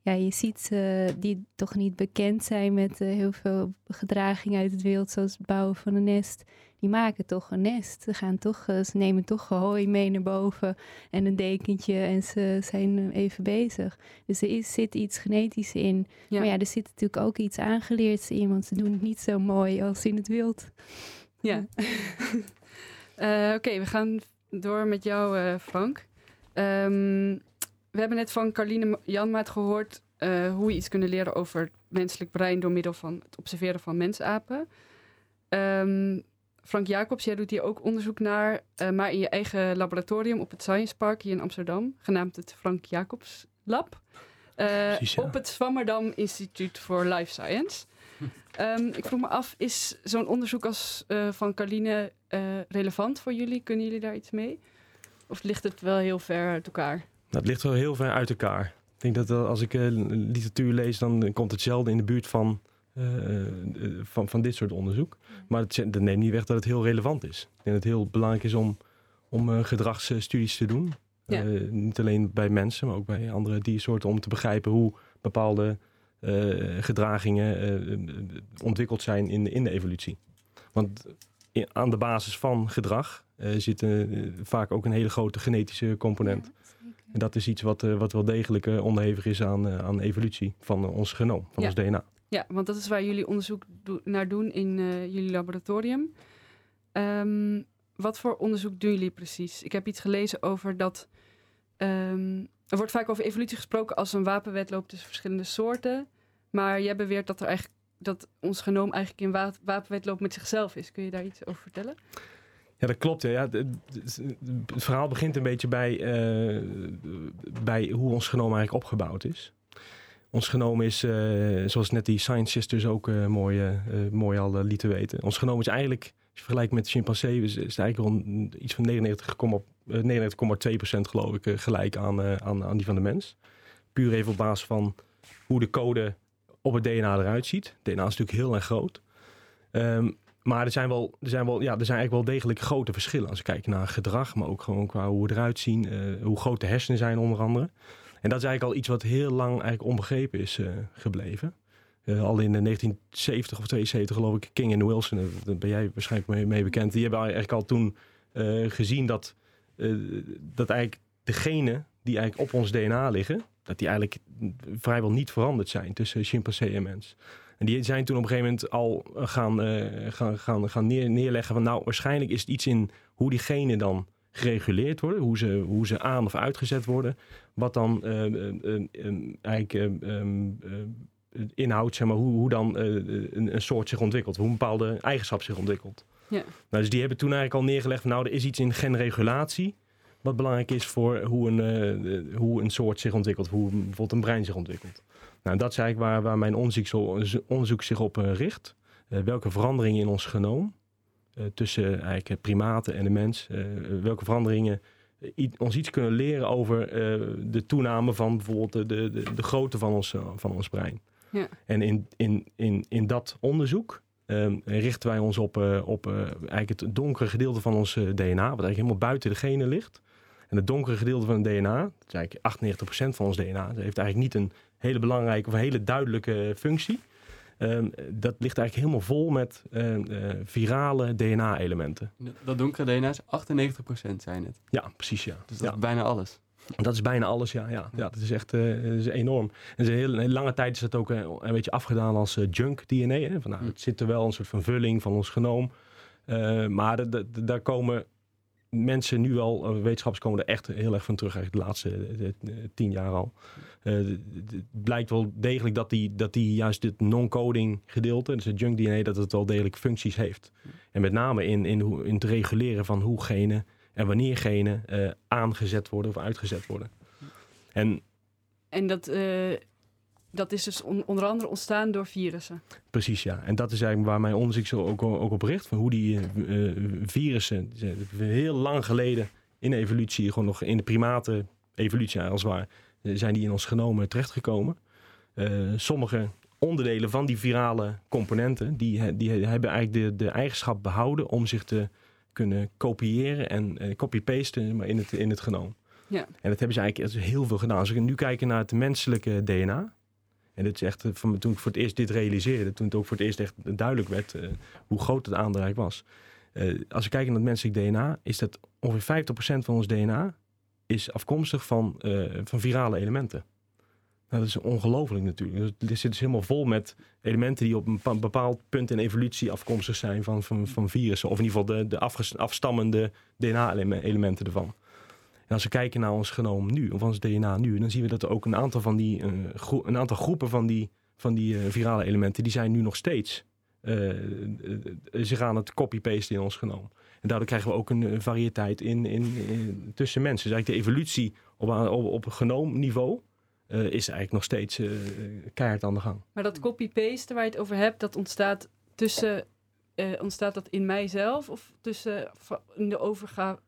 ja, je ziet die toch niet bekend zijn met heel veel gedragingen uit het wild, zoals het bouwen van een nest. Die maken toch een nest. Ze, gaan toch, ze nemen toch hooi mee naar boven en een dekentje en ze zijn even bezig. Dus er is, zit iets genetisch in. Ja. Maar ja, er zit natuurlijk ook iets aangeleerd in, want ze doen het niet zo mooi als in het wild. Ja. Uh, Oké, we gaan door met jou, uh, Frank. Um, we hebben net van Carline Janmaat gehoord uh, hoe we iets kunnen leren over het menselijk brein door middel van het observeren van mensapen. Ehm, Frank Jacobs, jij doet hier ook onderzoek naar, eh, maar in je eigen laboratorium op het Science Park hier in Amsterdam, genaamd het Frank Jacobs Lab. Eh, Precies, ja. Op het Swammerdam Instituut voor Life Science. Ehm, ik vroeg me af, is zo'n onderzoek als eh, van Carline eh, relevant voor jullie? Kunnen jullie daar iets mee? Of ligt het wel heel ver uit elkaar? Het ligt wel heel ver uit elkaar. Ik denk dat eh, als ik literatuur lees, dan komt het zelden in de buurt van, van, van dit soort onderzoek. Maar het, dat neemt niet weg dat het heel relevant is. Ik denk dat het heel belangrijk is om, om gedragsstudies te doen. Ja. Niet alleen bij mensen, maar ook bij andere diersoorten. Om te begrijpen hoe bepaalde gedragingen eh, eh, ontwikkeld zijn in, in de evolutie. Want in- aan de basis van gedrag eh, zit eh, vaak ook een hele grote genetische component. En dat is iets wat, eh, wat wel degelijk eh, onderhevig is aan, eh, aan evolutie van eh, ons genoom, van Ja. ons DNA. Ja, want dat is waar jullie onderzoek do- naar doen in eh, jullie laboratorium. Ehm, wat voor onderzoek doen jullie precies? Ik heb iets gelezen over dat. ehm, er wordt vaak over evolutie gesproken als een wapenwedloop tussen verschillende soorten. Maar jij beweert dat, er eigenlijk, dat ons genoom eigenlijk in wa- wapenwedloop met zichzelf is. Kun je daar iets over vertellen? Ja, dat klopt. Ja. Het, verhaal begint een beetje bij, eh, bij hoe ons genoom eigenlijk opgebouwd is. Ons genoom is, eh, zoals net die Science Sisters ook eh, mooi, mooi al lieten weten. Ons genoom is eigenlijk, als je vergelijkt met de chimpansee, is, het eigenlijk rond iets van 99,2 eh, 99,2% geloof ik gelijk aan, aan, aan die van de mens. Puur even op basis van hoe de code op het DNA eruit ziet. DNA is natuurlijk heel erg groot. Ehm, maar er zijn, wel, er, zijn wel, ja, er zijn eigenlijk wel degelijk grote verschillen als je kijkt naar gedrag, maar ook gewoon qua hoe we eruit zien, eh, hoe groot de hersenen zijn onder andere. En dat is eigenlijk al iets wat heel lang eigenlijk onbegrepen is eh, gebleven. Eh, al in de 1970 of 72 geloof ik, King en Wilson, daar ben jij waarschijnlijk mee, mee bekend. Die hebben eigenlijk al toen gezien dat, dat eigenlijk de genen die eigenlijk op ons DNA liggen, dat die eigenlijk vrijwel niet veranderd zijn tussen chimpansee en mens. En die zijn toen op een gegeven moment al gaan, eh, gaan, gaan, gaan neer, neerleggen van nou, waarschijnlijk is het iets in hoe die genen dan gereguleerd worden, hoe ze, hoe ze aan of uitgezet worden, wat dan eh, eh, eh, eh, eigenlijk eh, eh, inhoudt, zeg maar, hoe, hoe dan eh, een, een soort zich ontwikkelt, hoe een bepaalde eigenschap zich ontwikkelt. Ja. Nou, dus die hebben toen eigenlijk al neergelegd van nou, er is iets in genregulatie wat belangrijk is voor hoe een, eh, eh, hoe een soort zich ontwikkelt, hoe bijvoorbeeld een brein zich ontwikkelt. Nou, dat is eigenlijk waar, waar mijn onderzoek, zo- onderzoek zich op eh, richt. Welke veranderingen in ons genoom, tussen eigenlijk primaten en de mens, welke veranderingen ons iets kunnen leren over de toename van bijvoorbeeld de, de, de, de grootte van ons, van ons brein. Ja. En in, in, in, in dat onderzoek ehm, richten wij ons op, op eigenlijk het donkere gedeelte van ons DNA, wat eigenlijk helemaal buiten de genen ligt. En het donkere gedeelte van het DNA, dat is eigenlijk 98% van ons DNA, dat heeft eigenlijk niet een hele belangrijke of een hele duidelijke functie. Ehm, dat ligt eigenlijk helemaal vol met eh, eh, virale DNA-elementen. Dat donkere DNA is 98% zijn het. Ja, precies ja. Dus dat ja. is bijna alles. Dat is bijna alles, ja. Ja, ja dat is echt eh, dat is enorm. En een hele lange tijd is dat ook eh, een beetje afgedaan als junk DNA. Hè? Van, nou, Hm. Het zit er wel een soort van vulling van ons genoom. Maar daar komen mensen nu wel, eh, wetenschappers komen er echt heel erg van terug, eigenlijk de laatste eh, eh, tien jaar al. Het blijkt wel degelijk dat die, dat die juist dit non-coding gedeelte, dus het junk DNA, dat het wel degelijk functies heeft. En met name in, in, hoe, in het reguleren van hoe genen en wanneer genen aangezet worden of uitgezet worden. En En dat, dat is dus on- onder andere ontstaan door virussen. Precies, ja. En dat is eigenlijk waar mijn onderzoek zo ook, ook op richt. Van hoe die eh, eh, virussen, heel lang geleden in de evolutie, gewoon nog in de primaten evolutie als het ware, eh, zijn die in ons genomen terechtgekomen. Eh, sommige onderdelen van die virale componenten, die, die hebben eigenlijk de, de eigenschap behouden om zich te kunnen kopiëren en copy-pasten maar in het, in het genoom. Ja. En dat hebben ze eigenlijk heel veel gedaan. Als we nu kijken naar het menselijke DNA, en dit is echt, eh, van, toen ik voor het eerst dit realiseerde, toen het ook voor het eerst echt duidelijk werd eh, hoe groot het eigenlijk was. Eh, als we kijken naar het menselijk DNA, is dat ongeveer 50% van ons DNA is afkomstig van, van virale elementen. Nou, dat is ongelooflijk natuurlijk. Dus Dit zit dus helemaal vol met elementen die op een bepa- bepaald punt in evolutie afkomstig zijn van, van, van virussen. Of in ieder geval de, de afstammende DNA-elementen ervan. En als we kijken naar ons genoom nu, of ons DNA nu, dan zien we dat er ook een aantal van die, eh, een aantal groepen van die, van die eh, virale elementen, die zijn nu nog steeds eh, zich aan het copy-pasten in ons genoom. En daardoor krijgen we ook een, variëteit in, in, tussen mensen. Dus eigenlijk de evolutie op, op, op genoomniveau is eigenlijk nog steeds keihard aan de gang. Maar dat copy-paste waar je het over hebt, dat ontstaat tussen. ontstaat dat in mijzelf of tussen in de overgave.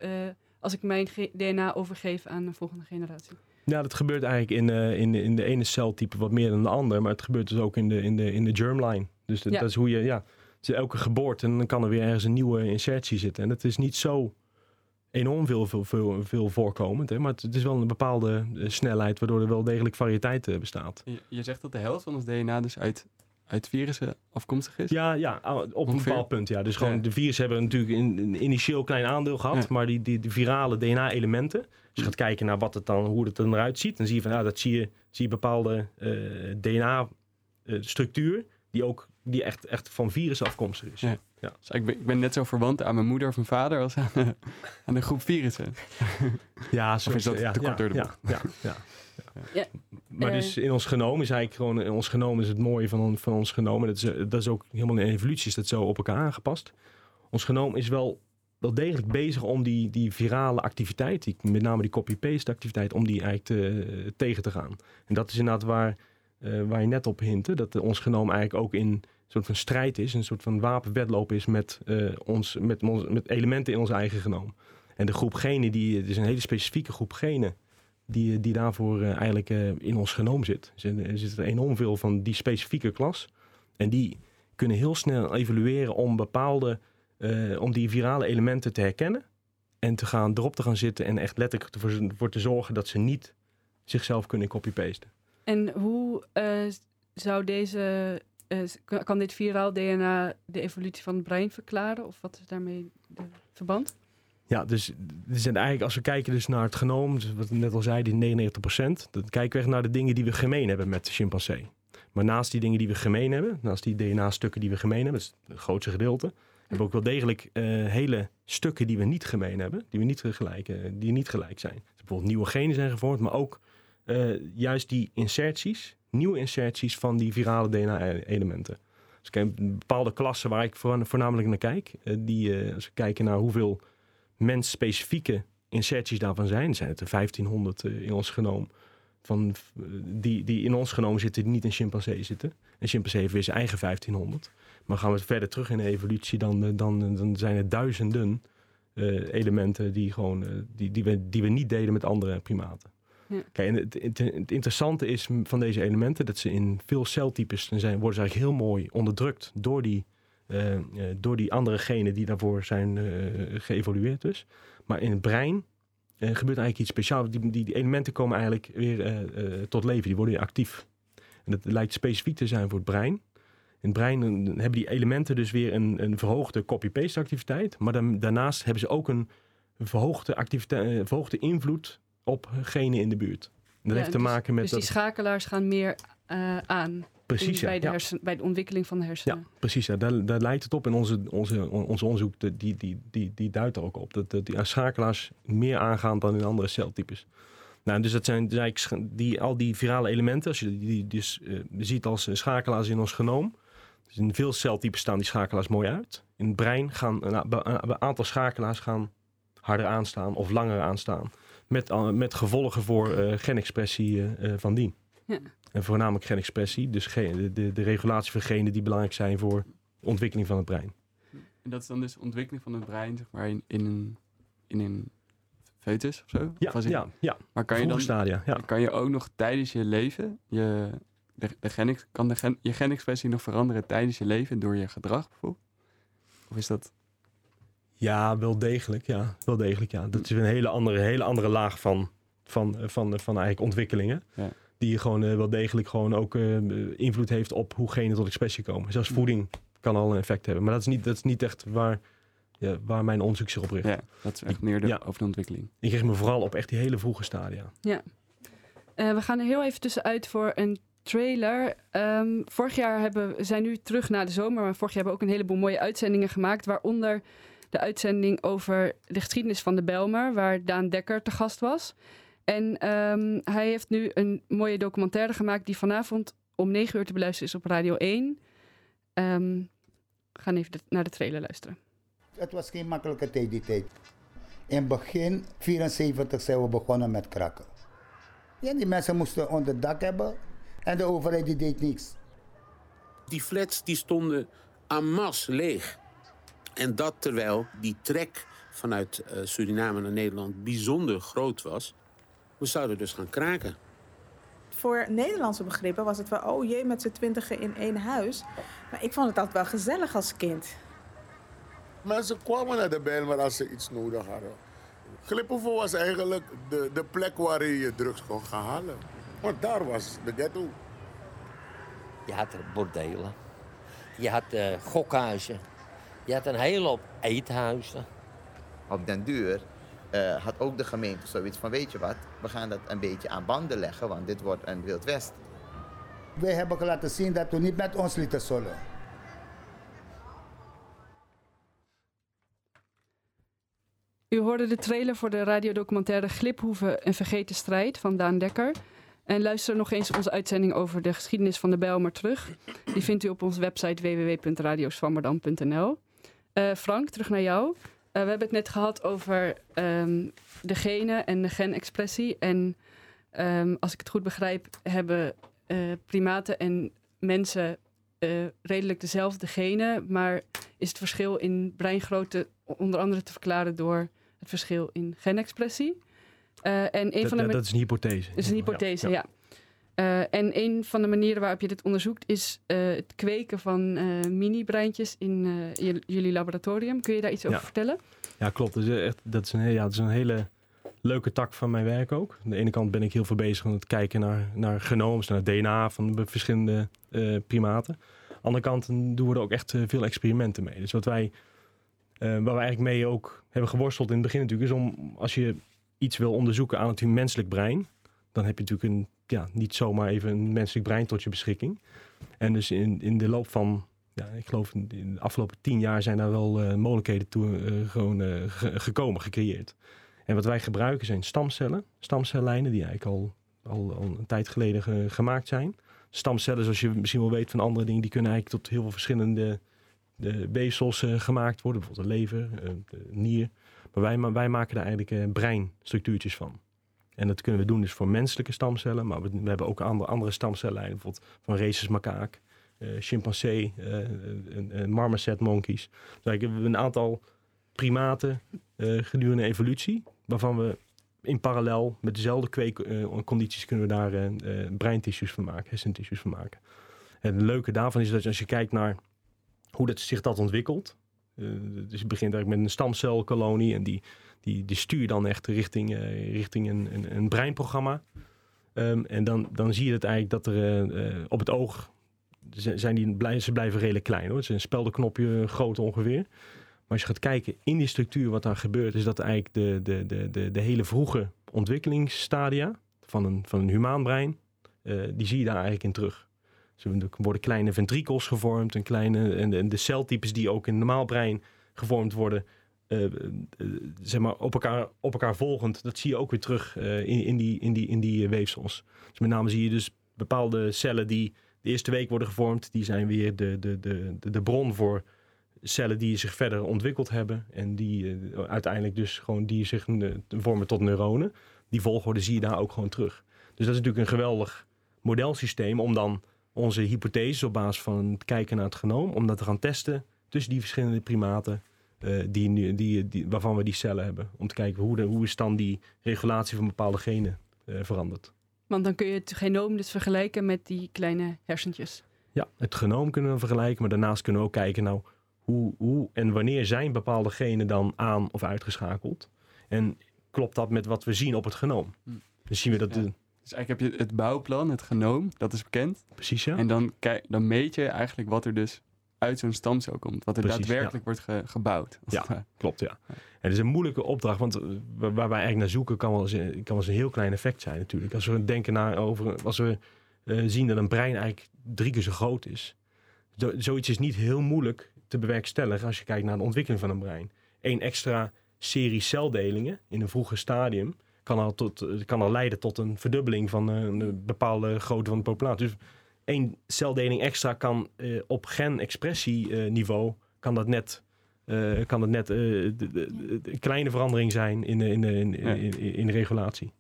Als ik mijn DNA overgeef aan de volgende generatie? Ja, dat gebeurt eigenlijk in, eh, in, de, in de ene celtype wat meer dan de ander. Maar het gebeurt dus ook in de, in de, in de germline. Dus dat, Ja. dat is hoe je, ja, dus elke geboorte en dan kan er weer ergens een nieuwe insertie zitten. En dat is niet zo enorm veel, veel, veel, veel voorkomend. Hè? Maar het, het is wel een bepaalde eh, snelheid waardoor er wel degelijk variëteit eh, bestaat. Je, je zegt dat de helft van ons DNA dus uit, uit virussen afkomstig is? Ja, ja, ah, op een bepaald punt. Ja. Dus gewoon Ja. de virussen hebben natuurlijk een, een initieel klein aandeel gehad. Ja. Maar die, die, die virale DNA-elementen. Als je gaat kijken naar wat het dan, hoe het er dan eruit ziet. Dan zie je van, ja, dat zie je, zie je bepaalde DNA-structuur. die ook die echt, echt van virussen afkomstig is. Ja. Dus ik, ben, ik ben net zo verwant aan mijn moeder of mijn vader als aan, de- aan de groep virussen. Ja, Of is dat ja, te kort ja, door de ja, bocht? Ja, ja, Maar eh, dus in ons genoom is eigenlijk gewoon... In ons genoom is het mooie van, van ons genoom. En dat is, eh, dat is ook helemaal in evolutie is dat zo op elkaar aangepast. Ons genoom is wel, wel degelijk bezig om die, die virale activiteit... Die, met name die copy-paste activiteit... om die eigenlijk te, tegen te gaan. En dat is inderdaad waar, eh, waar je net op hintte. Dat eh, ons genoom eigenlijk ook in een soort van strijd is. Een soort van wapenwedloop is met, eh, ons, met, met elementen in ons eigen genoom. En de groep genen, die, het is een hele specifieke groep genen die, die daarvoor eh, eigenlijk eh, in ons genoom zit. Er zit- Er zit enorm veel van die specifieke klas. En die kunnen heel snel evolueren om bepaalde, eh, om die virale elementen te herkennen. En te gaan, erop te gaan zitten en echt letterlijk ervoor voor te zorgen dat ze niet zichzelf kunnen copy-pasten. En hoe zou deze. kan- kan dit viraal DNA de evolutie van het brein verklaren? Of wat is daarmee de verband? Ja, dus zijn eigenlijk, als we kijken dus naar het genoom, dus wat ik net al zei, die 99%, dan kijken we naar de dingen die we gemeen hebben met de chimpansee. Maar naast die dingen die we gemeen hebben, naast die DNA-stukken die we gemeen hebben, dat is het grootste gedeelte, hebben we ook wel degelijk eh, hele stukken die we niet gemeen hebben, die, we niet gelijk, eh, die niet gelijk zijn. Dus bijvoorbeeld nieuwe genen zijn gevormd, maar ook eh, juist die inserties, nieuwe inserties van die virale DNA-elementen. Dus kijk, bepaalde klassen waar ik voor- voornamelijk naar kijk, die, als we kijken naar hoeveel mensspecifieke inserties daarvan zijn, zijn het er 1500 eh, in ons genoom. Van, eh, die, die in ons genoom zitten, die niet in chimpansee zitten. En chimpansee heeft weer zijn eigen 1500. Maar gaan we verder terug in de evolutie, dan, eh, dan, dan zijn er duizenden elementen die, gewoon, die, die, we, die we niet deden met andere primaten. Ja. Kijk, en het, het, het interessante is van deze elementen dat ze in veel celtypes zijn, worden ze eigenlijk heel mooi onderdrukt door die, door die andere genen die daarvoor zijn eh, geëvolueerd dus. Maar in het brein eh, gebeurt eigenlijk iets speciaals. Die, die, die elementen komen eigenlijk weer eh, eh, tot leven, die worden weer actief. En dat lijkt specifiek te zijn voor het brein. In het brein eh, hebben die elementen dus weer een, een verhoogde copy-paste activiteit. Maar dan, daarnaast hebben ze ook een verhoogde, activiteit, eh, verhoogde invloed op genen in de buurt. Dat Ja, heeft te dus- maken met Dus die schakelaars gaan meer eh, aan precies, ja, bij, de ja. hersen, bij de ontwikkeling van de hersenen. Precies, ja, daar, daar lijkt het op. En onze, onze, onze onderzoek de- die, die, die, die duidt er ook op. Dat, dat die schakelaars meer aangaan dan in andere celtypes. Nou, dus dat zijn dus die, al die virale elementen. Als je die dus eh, ziet als eh, schakelaars in ons genoom. Dus in veel celtypes staan die schakelaars mooi uit. In het brein gaan een, aantal schakelaars gaan harder aanstaan of langer aanstaan. Met, al- met gevolgen voor eh, genexpressie eh, eh, van dien. Ja. En voornamelijk genexpressie, dus de, de, de regulatie van genen die belangrijk zijn voor de ontwikkeling van het brein. En dat is dan dus de ontwikkeling van het brein, zeg maar, in, in, een, in een foetus of zo? Ja, Of was het- ja, ja. Maar kan je dan stadia. Ja. kan je ook nog tijdens je leven, je, de, de genex, kan de gen, je genexpressie nog veranderen tijdens je leven door je gedrag bijvoorbeeld? Of is dat... ja, wel degelijk. Ja, wel degelijk. Ja. Dat is een hele andere, hele andere laag van, van, eh, van, van eigenlijk ontwikkelingen. Ja. Die gewoon eh, wel degelijk gewoon ook eh, invloed heeft op hoe genen tot expressie komen. Zelfs voeding kan al een effect hebben. Maar dat is niet, dat is niet echt waar, ja, waar mijn onderzoek zich op richt. Ja, dat is echt meer de, Ja. over de ontwikkeling. Ik richt me vooral op echt die hele vroege stadia. Eh, we gaan er heel even tussenuit voor een trailer. Ehm, vorig jaar hebben we zijn nu terug na de zomer, maar vorig jaar hebben we ook een heleboel mooie uitzendingen gemaakt, waaronder de uitzending over de geschiedenis van de Belmer, waar Daan Dekker te gast was. En ehm, hij heeft nu een mooie documentaire gemaakt die vanavond om 9 uur te beluisteren is op Radio 1. Ehm, We gaan even de- naar de trailer luisteren. Het was geen makkelijke tijd die tijd. In begin 74 zijn we begonnen met krakken. Ja, die mensen moesten onder dak hebben en de overheid die deed niks. Die flats die stonden en masse leeg. En dat terwijl die trek vanuit eh, Suriname naar Nederland bijzonder groot was. We zouden dus gaan kraken. Voor Nederlandse begrippen was het wel, oh jee, met z'n twintigen in één huis. Maar ik vond het altijd wel gezellig als kind. Mensen kwamen naar de Bijlmer als ze iets nodig hadden. Gliphoeven was eigenlijk de, de plek waar je je drugs kon gaan halen. Want daar was de ghetto. Je had er bordelen. Je had eh, gokhuizen. Je had een hele hoop eethuizen. Op den duur eh, had ook de gemeente zoiets van, weet je wat, we gaan dat een beetje aan banden leggen, want dit wordt een Wild West. Wij hebben laten zien dat we niet met ons lieten zullen. U hoorde de trailer voor de radiodocumentaire Gliphoeven, een vergeten strijd van Daan Dekker. En luister nog eens onze uitzending over de geschiedenis van de Bijlmer terug. Die vindt u op onze website www.radioswammerdam.nl. Eh, Frank, terug naar jou. Eh, we hebben het net gehad over ehm, de genen en de genexpressie. En ehm, als ik het goed begrijp, hebben eh, primaten en mensen eh, redelijk dezelfde genen. Maar is het verschil in breingrootte onder andere te verklaren door het verschil in genexpressie? Eh, en een Dat, van de dat is een hypothese. dat is een hypothese, ja. Eh, en een van de manieren waarop je dit onderzoekt is eh, het kweken van eh, mini-breintjes in jullie laboratorium. Kun je daar iets over vertellen? Ja, klopt. Dat is, echt, dat, is een, ja, dat is een hele leuke tak van mijn werk ook. Aan de ene kant ben ik heel veel bezig met het kijken naar, naar genooms, naar het DNA van de verschillende primaten. Aan de andere kant doen we er ook echt veel experimenten mee. Dus wat wij, waar we eigenlijk mee ook hebben geworsteld in het begin natuurlijk, is om als je iets wil onderzoeken aan het menselijk brein, dan heb je natuurlijk een, ja, niet zomaar even een menselijk brein tot je beschikking. En dus in, in de loop van ja, ik geloof in de afgelopen tien jaar zijn daar wel eh, mogelijkheden toe eh, gewoon eh, ge- gekomen, gecreëerd. En wat wij gebruiken zijn stamcellen, stamcellijnen die eigenlijk al, al, een tijd geleden ge- gemaakt zijn. Stamcellen, zoals je misschien wel weet van andere dingen, die kunnen eigenlijk tot heel veel verschillende de weefsels gemaakt worden. Bijvoorbeeld de lever, nier. Maar wij, wij maken daar eigenlijk breinstructuurtjes van. En dat kunnen we doen dus voor menselijke stamcellen, maar we, hebben ook andere, andere stamcellijnen, bijvoorbeeld van macaque eh chimpansee, eh, en- en marmoset monkeys. Dus eigenlijk hebben we een aantal primaten gedurende evolutie, waarvan we in parallel met dezelfde kweekcondities kunnen we daar breintissues van maken, hersentissues van maken. En het leuke daarvan is dat als je kijkt naar hoe dat zich dat ontwikkelt, eh, dus je begint eigenlijk met een stamcelkolonie en die, die, die stuur je dan echt richting, eh, richting een, een, een breinprogramma. Ehm, en dan, dan zie je het eigenlijk dat er eh, op het oog zijn die ze blijven redelijk klein hoor. Het is een speldenknopje groot ongeveer. Maar als je gaat kijken in die structuur wat daar gebeurt, is dat eigenlijk de, de, de, de, de hele vroege ontwikkelingsstadia van een, van een humaan brein, eh, die zie je daar eigenlijk in terug. Er worden kleine ventrikels gevormd en, kleine, en, de, celtypes die ook in normaal brein gevormd worden, eh, eh, zeg maar op elkaar, op elkaar volgend, dat zie je ook weer terug eh, in, in, die, in, die, in die weefsels. Dus met name zie je dus bepaalde cellen die de eerste week worden gevormd, die zijn weer de, de, de, de, bron voor cellen die zich verder ontwikkeld hebben en die uiteindelijk dus gewoon die zich vormen tot neuronen. Die volgorde zie je daar ook gewoon terug. Dus dat is natuurlijk een geweldig modelsysteem om dan onze hypotheses op basis van het kijken naar het genoom, om dat te gaan testen tussen die verschillende primaten eh, die, nu- die, die, waarvan we die cellen hebben. Om te kijken hoe, de, hoe is dan die regulatie van bepaalde genen eh, veranderd. Want dan kun je het genoom dus vergelijken met die kleine hersentjes. Ja, het genoom kunnen we vergelijken, maar daarnaast kunnen we ook kijken, nou, hoe, hoe en wanneer zijn bepaalde genen dan aan of uitgeschakeld? En klopt dat met wat we zien op het genoom? Dus zien we dat... Ja. De, Dus eigenlijk heb je het bouwplan, het genoom, dat is bekend. precies, ja. En dan, kijk, dan meet je eigenlijk wat er dus uit zo'n stamcel komt. Wat er Precies, daadwerkelijk wordt ge- gebouwd. Ja. het. Klopt, ja. En het is een moeilijke opdracht, want eh, waar wij eigenlijk naar zoeken kan wel eens, een- kan wel eens een heel klein effect zijn natuurlijk. Als we denken naar over, als we eh, zien dat een brein eigenlijk drie keer zo groot is. Zo, zoiets is niet heel moeilijk te bewerkstelligen als je kijkt naar de ontwikkeling van een brein. Eén extra serie celdelingen in een vroeger stadium kan al, tot, eh, kan al leiden tot een verdubbeling van een bepaalde grootte van de populatie. Dus één celdeling extra kan eh, op gen-expressieniveau kan dat net, eh, kan dat net eh, de, de- de- de kleine verandering zijn in, de- in, de- in, Ja. in, in, in de regulatie.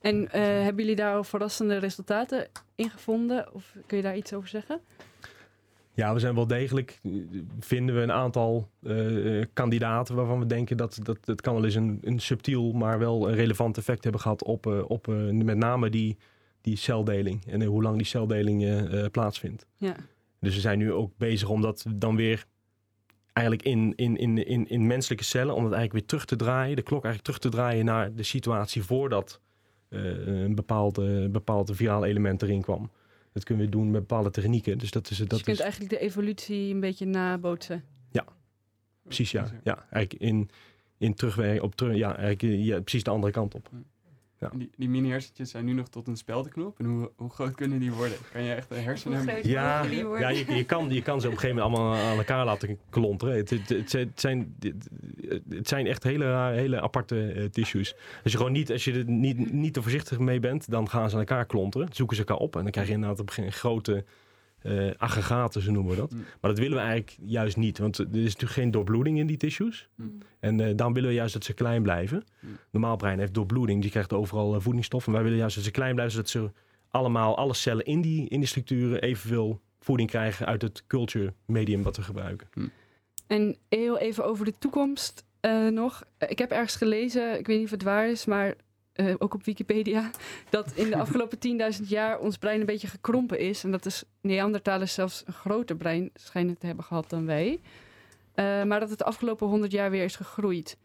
En eh, hebben jullie daar al verrassende resultaten in gevonden? Of kun je daar iets over zeggen? Ja, we zijn wel degelijk, eh, vinden we een aantal eh, kandidaten waarvan we denken dat, dat het kan wel eens een, een subtiel, maar wel een relevant effect hebben gehad op, eh, op eh, met name die, die celdeling en hoe lang die celdeling eh, eh, plaatsvindt. Ja. Dus we zijn nu ook bezig om dat dan weer eigenlijk in, in, in, in, in menselijke cellen, om dat eigenlijk weer terug te draaien, de klok eigenlijk terug te draaien naar de situatie voordat eh, een bepaald, eh, bepaald viraal element erin kwam. Dat kunnen we doen met bepaalde technieken. Dus dat is, dat dus je kunt is eigenlijk de evolutie een beetje nabootsen. precies ja. Ja, eigenlijk in, in terugwerken op terug, ja, eigenlijk ja, precies de andere kant op. Ja. Die, die mini-hersentjes zijn nu nog tot een speldenknop. En hoe, hoe groot kunnen die worden? Kan je echt een hersenen... Hoe groot Ja, je, je, kan, je kan ze op een gegeven moment allemaal aan elkaar laten klonteren. Het, het, het, zijn- het zijn, het zijn echt hele, rare, hele aparte eh, tissues. Als je gewoon niet, als je er niet, niet te voorzichtig mee bent, dan gaan ze aan elkaar klonteren. Zoeken ze elkaar op en dan krijg je inderdaad op een gegeven moment grote eh, aggregaten, zo noemen we dat. Mm. Maar dat willen we eigenlijk juist niet, want er is natuurlijk geen doorbloeding in die tissues. Mm. En eh daarom willen we juist dat ze klein blijven. Mm. Normaal brein heeft doorbloeding, die krijgt overal eh, voedingsstoffen. Wij willen juist dat ze klein blijven, zodat ze allemaal, alle cellen in die, in die structuren evenveel voeding krijgen uit het culture medium wat we gebruiken. En heel even over de toekomst eh, nog. Ik heb ergens gelezen, ik weet niet of het waar is, maar eh, ook op Wikipedia, dat in de afgelopen 10.000 jaar ons brein een beetje gekrompen is. En dat is Neandertalers zelfs een groter brein schijnen te hebben gehad dan wij. Eh, maar dat het de afgelopen 100 jaar weer is gegroeid.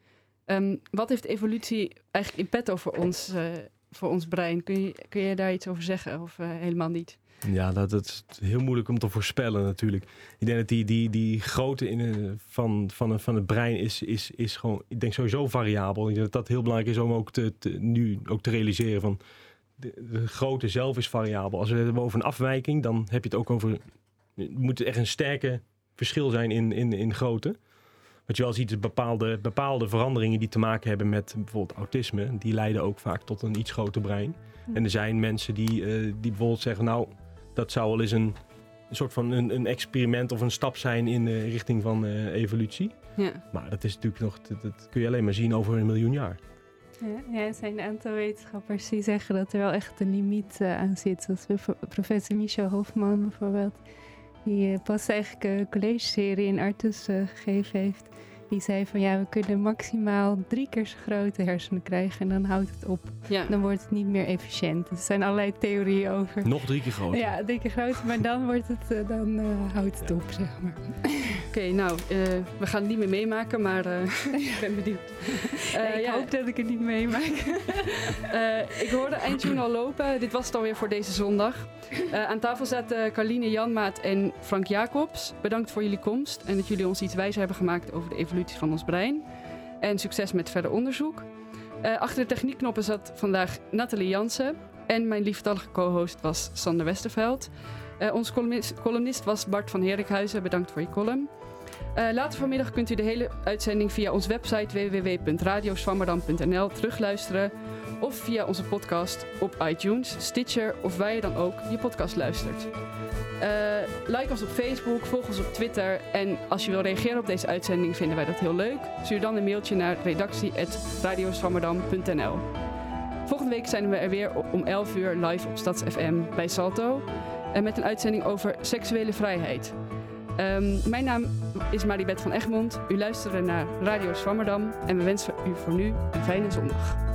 Ehm, wat heeft evolutie eigenlijk in petto voor ons, eh, voor ons brein? Kun je, kun je daar iets over zeggen of helemaal niet? Ja, dat, dat is heel moeilijk om te voorspellen natuurlijk. Ik denk dat die, die, die grootte in, eh, van, van, van het brein is, is, is gewoon, ik denk sowieso variabel. Ik denk dat dat heel belangrijk is om ook te, te- nu ook te realiseren van de, de grootte zelf is variabel. Als we het hebben over een afwijking, dan heb je het ook over, moet echt een sterke verschil zijn in, in, in grootte. Wat je wel ziet is bepaalde, bepaalde veranderingen die te maken hebben met bijvoorbeeld autisme. Die leiden ook vaak tot een iets groter brein. En er zijn mensen die, eh, die bijvoorbeeld zeggen, nou, dat zou wel eens een, een soort van een, een experiment of een stap zijn in de richting van eh, evolutie. Ja. Maar dat is natuurlijk nog, dat, dat kun je alleen maar zien over een miljoen jaar. Ja, er zijn een aantal wetenschappers die zeggen dat er wel echt een limiet eh, aan zit. Zoals professor Michel Hofman bijvoorbeeld. Die eh, pas eigenlijk een college-serie in Artus gegeven heeft. Die zei van ja, we kunnen maximaal drie keer zo grote hersenen krijgen en dan houdt het op. Ja. Dan wordt het niet meer efficiënt. Er zijn allerlei theorieën over. Nog drie keer groter. Ja, drie keer groter, maar dan, wordt het, eh, dan eh, houdt het op, zeg maar. Oké, nou, eh, we gaan het niet meer meemaken, maar eh, ik ben benieuwd. Eh, ik ja, hoop dat ik het niet meemaak. ik hoorde eindtune al lopen. Dit was het alweer voor deze zondag. Aan tafel zaten Carline Janmaat en Frank Jacobs. Bedankt voor jullie komst en dat jullie ons iets wijzer hebben gemaakt over de evolutie van ons brein. En succes met verder onderzoek. Achter de techniekknoppen zat vandaag Nathalie Jansen. En mijn lieftallige co-host was Sander Westerveld. Eh onze columnist, was Bart van Herikhuizen. Bedankt voor je column. Eh, later vanmiddag kunt u de hele uitzending via onze website www.radioswammerdam.nl terugluisteren. Of via onze podcast op iTunes, Stitcher of waar je dan ook je podcast luistert. Eh, like ons op Facebook, volg ons op Twitter. En als je wil reageren op deze uitzending, vinden wij dat heel leuk. Stuur dan een mailtje naar redactie.radioswammerdam.nl Volgende week zijn we er weer om 11 uur live op Stads FM bij Salto. Met een uitzending over seksuele vrijheid. Ehm, mijn naam is Maribeth van Egmond. U luisterde naar Radio Swammerdam. En we wensen u voor nu een fijne zondag.